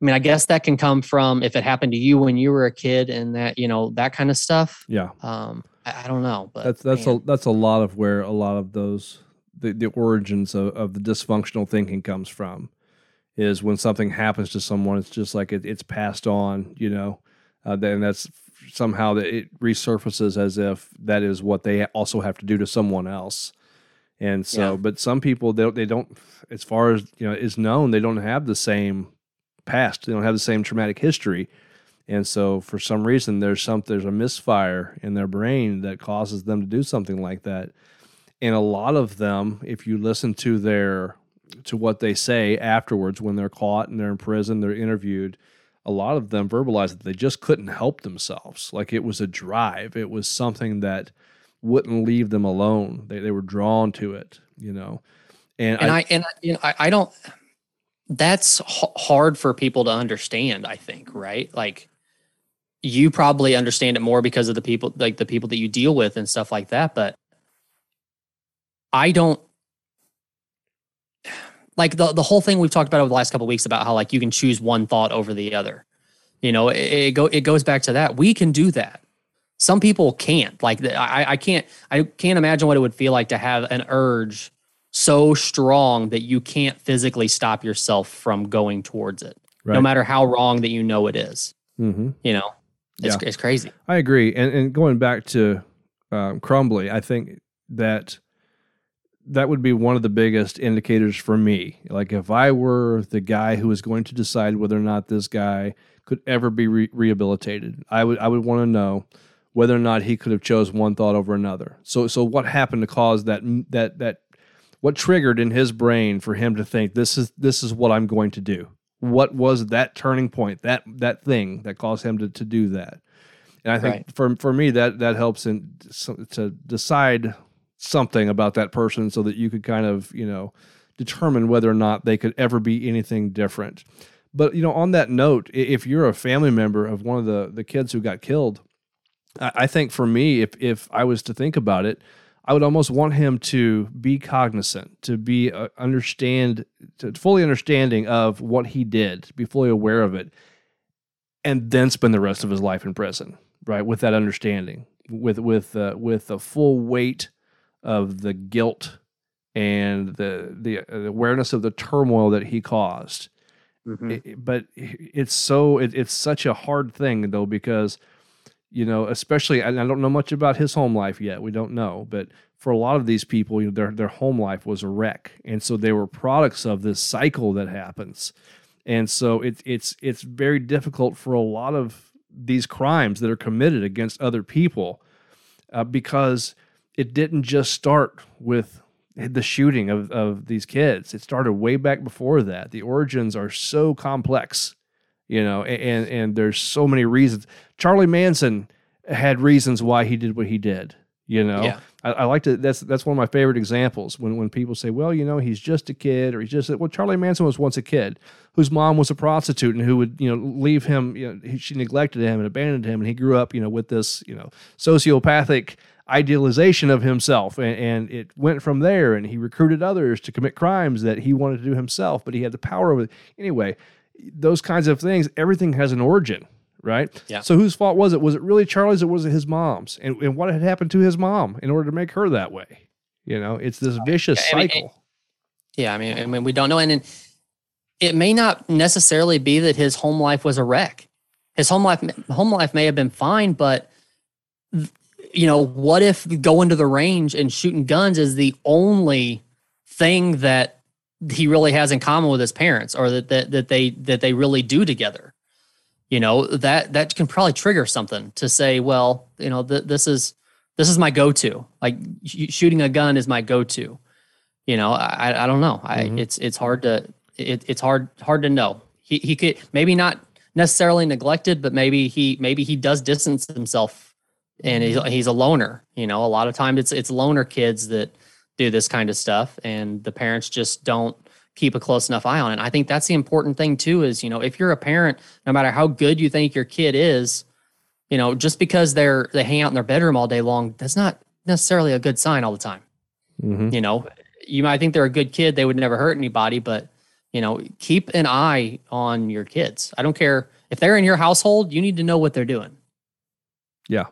[SPEAKER 2] I mean, I guess that can come from if it happened to you when you were a kid and that you know that kind of stuff.
[SPEAKER 1] Yeah.
[SPEAKER 2] Um, I, I don't know, but
[SPEAKER 1] that's that's man. a that's a lot of where a lot of those the, the origins of, of the dysfunctional thinking comes from is when something happens to someone it's just like it, it's passed on you know uh, then that's somehow that it resurfaces as if that is what they also have to do to someone else and so yeah. but some people they don't, they don't as far as you know is known they don't have the same past. They don't have the same traumatic history. And so for some reason there's some there's a misfire in their brain that causes them to do something like that. And a lot of them if you listen to their to what they say afterwards when they're caught and they're in prison they're interviewed a lot of them verbalize that they just couldn't help themselves. Like it was a drive. It was something that wouldn't leave them alone. They, they were drawn to it you know?
[SPEAKER 2] And, and I, I and you know I, I don't that's h- hard for people to understand i think right like you probably understand it more because of the people like the people that you deal with and stuff like that but I don't like the the whole thing we've talked about over the last couple weeks about how like you can choose one thought over the other. You know, it, it go it goes back to that. We can do that. Some people can't. Like I, I can't I can't imagine what it would feel like to have an urge so strong that you can't physically stop yourself from going towards it, right. no matter how wrong that you know it is.
[SPEAKER 1] Mm-hmm.
[SPEAKER 2] You know, it's, yeah. it's crazy.
[SPEAKER 1] I agree. And, and going back to um, Crumbley, I think that that would be one of the biggest indicators for me. Like if I were the guy who was going to decide whether or not this guy could ever be re- rehabilitated, I would I would want to know whether or not he could have chose one thought over another. So so what happened to cause that that that what triggered in his brain for him to think this is this is what I'm going to do? What was that turning point? That that thing that caused him to, to do that? And I think right. for for me that that helps in to decide something about that person so that you could kind of, you know, determine whether or not they could ever be anything different. But, you know, on that note, if you're a family member of one of the, the kids who got killed, I think for me, if, if I was to think about it, I would almost want him to be cognizant, to be uh, understand, to fully understanding of what he did, be fully aware of it, and then spend the rest of his life in prison, right? With that understanding, with with uh, with the full weight of the guilt and the the awareness of the turmoil that he caused. Mm-hmm. It, but it's so it, it's such a hard thing though because you know especially I don't know much about his home life yet. We don't know, but for a lot of these people, you know, their their home life was a wreck, and so they were products of this cycle that happens. And so it's it's it's very difficult for a lot of these crimes that are committed against other people uh, because it didn't just start with the shooting of, of these kids. It started way back before that. The origins are so complex, you know, and and there's so many reasons. Charlie Manson had reasons why he did what he did. You know,
[SPEAKER 2] yeah.
[SPEAKER 1] I, I, like to. That's that's one of my favorite examples when when people say, well, you know, he's just a kid, or he's just well, Charlie Manson was once a kid whose mom was a prostitute and who would you know leave him. You know, she neglected him and abandoned him, and he grew up, you know, with this you know sociopathic idealization of himself and, and, it went from there and he recruited others to commit crimes that he wanted to do himself but he had the power it anyway those kinds of things everything has an origin right?
[SPEAKER 2] Yeah.
[SPEAKER 1] So whose fault was it? Was it really charlie's or was it his mom's? And, and what had happened to his mom in order to make her that way? You know it's this vicious I mean, cycle.
[SPEAKER 2] yeah i mean i mean we don't know. And it may not necessarily be that his home life was a wreck. His home life home life may have been fine but you know, what if going to the range and shooting guns is the only thing that he really has in common with his parents or that that, that they that they really do together? You know, that that can probably trigger something to say, well, you know, th- this is this is my go-to. Like sh- shooting a gun is my go-to. You know, I I don't know. I mm-hmm. it's it's hard to it, it's hard hard to know. He he could maybe not necessarily neglected, but maybe he maybe he does distance himself and he's, he's a loner. You know, a lot of times it's it's loner kids that do this kind of stuff, and the parents just don't keep a close enough eye on it. I think that's the important thing too. Is you know, if you're a parent, no matter how good you think your kid is, you know, just because they're they hang out in their bedroom all day long, that's not necessarily a good sign all the time. Mm-hmm. You know, you might think they're a good kid; they would never hurt anybody, but you know, keep an eye on your kids. I don't care if they're in your household; you need to know what they're doing.
[SPEAKER 1] Yeah,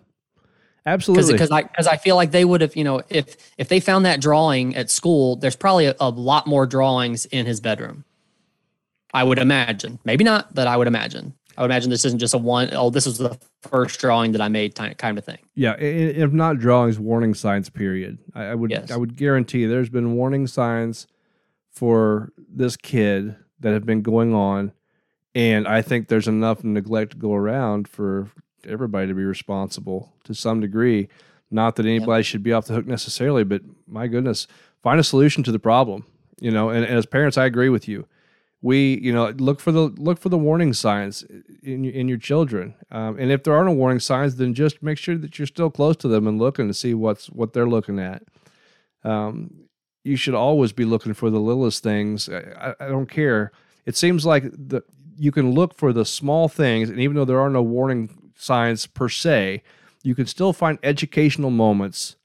[SPEAKER 1] Absolutely.
[SPEAKER 2] Because I because I feel like they would have, you know, if if they found that drawing at school, there's probably a, a, lot more drawings in his bedroom. I would imagine. Maybe not, but I would imagine. I would imagine this isn't just a one. Oh, this is the first drawing that I made, kind of thing.
[SPEAKER 1] Yeah, if not drawings, warning signs. Period. I, I would yes. I would guarantee there's been warning signs for this kid that have been going on, and I think there's enough neglect to go around for everybody to be responsible to some degree. Not that anybody yep. should be off the hook necessarily, but my goodness, find a solution to the problem. You know, and, and as parents, I agree with you. We, you know, look for the look for the warning signs in in your children, um, and if there are no warning signs, then just make sure that you're still close to them and looking to see what's what they're looking at. Um, you should always be looking for the littlest things. I, I, don't care. It seems like the you can look for the small things, and even though there are no warning science per se, you can still find educational moments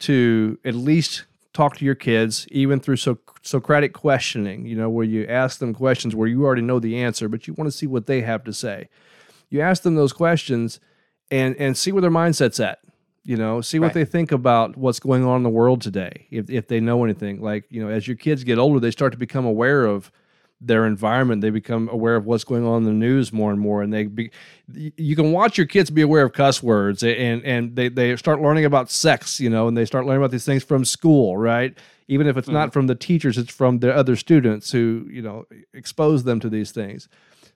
[SPEAKER 1] to at least talk to your kids, even through so- Socratic questioning, you know, where you ask them questions where you already know the answer, but you want to see what they have to say. You ask them those questions and, and see where their mindset's at. You know, see what
[SPEAKER 2] Right.
[SPEAKER 1] they think about what's going on in the world today. If if they know anything, like you know, as your kids get older, they start to become aware of their environment. They become aware of what's going on in the news more and more, and they be. You can watch your kids be aware of cuss words, and and they they start learning about sex. You know, and they start learning about these things from school, right? Even if it's not mm-hmm. from the teachers, it's from the other students who you know expose them to these things.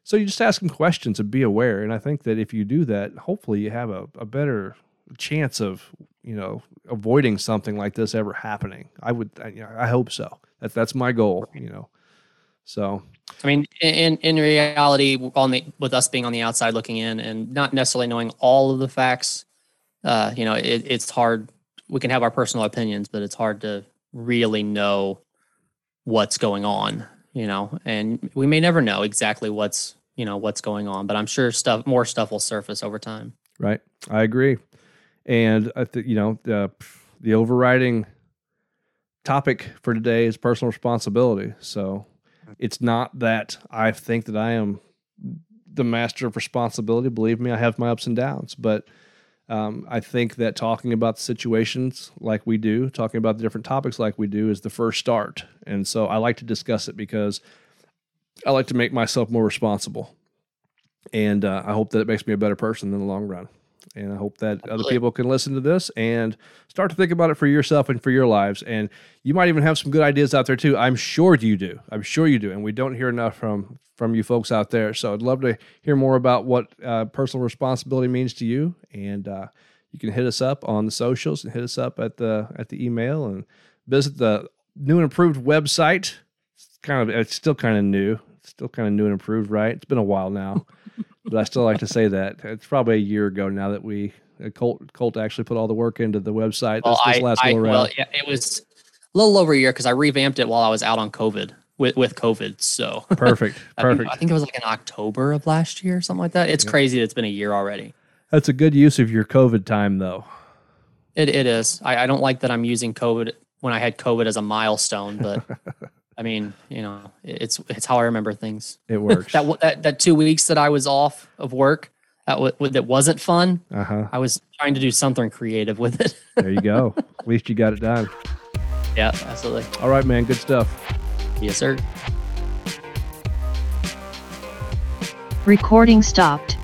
[SPEAKER 1] So you just ask them questions and be aware. And I think that if you do that, hopefully you have a, a better chance of you know avoiding something like this ever happening. I would, I, you know, I hope so. That's that's my goal. You know, so
[SPEAKER 2] I mean, in in reality, on the with us being on the outside looking in and not necessarily knowing all of the facts, uh, you know, it, it's hard. We can have our personal opinions, but it's hard to really know what's going on. You know, and we may never know exactly what's you know what's going on, but I'm sure stuff more stuff will surface over time.
[SPEAKER 1] right, I agree. And I think you know the the overriding topic for today is personal responsibility. So it's not that I think that I am the master of responsibility. Believe me, I have my ups and downs, but um, I think that talking about the situations like we do, talking about the different topics like we do, is the first start. And so I like to discuss it because I like to make myself more responsible, and uh, I hope that it makes me a better person in the long run. And I hope that other people can listen to this and start to think about it for yourself and for your lives. And you might even have some good ideas out there too. I'm sure you do. I'm sure you do. And we don't hear enough from from you folks out there. So I'd love to hear more about what uh, personal responsibility means to you. And uh, you can hit us up on the socials and hit us up at the at the email and visit the new and improved website. It's kind of it's still kind of new. It's still kind of new and improved, right? It's been a while now, but I still like to say that it's probably a year ago now that we uh, Colt Colt actually put all the work into the website.
[SPEAKER 2] Well,
[SPEAKER 1] this, this
[SPEAKER 2] I,
[SPEAKER 1] last
[SPEAKER 2] I
[SPEAKER 1] go around.
[SPEAKER 2] well, yeah, it was a little over a year because I revamped it while I was out on COVID with with COVID. So
[SPEAKER 1] perfect, perfect.
[SPEAKER 2] I think it was like in October of last year, or something like that. It's crazy. that It's been a year already.
[SPEAKER 1] That's a good use of your COVID time, though.
[SPEAKER 2] It it is. I, I don't like that I'm using COVID when I had COVID as a milestone, but I mean, you know, it's it's how I remember things.
[SPEAKER 1] It works.
[SPEAKER 2] That that that two weeks that I was off of work that w- that wasn't fun.
[SPEAKER 1] uh huh.
[SPEAKER 2] I was trying to do something creative with it.
[SPEAKER 1] There you go. At least you got it done.
[SPEAKER 2] yeah, absolutely.
[SPEAKER 1] All right, man. Good stuff.
[SPEAKER 2] Yes, sir.
[SPEAKER 3] Recording stopped.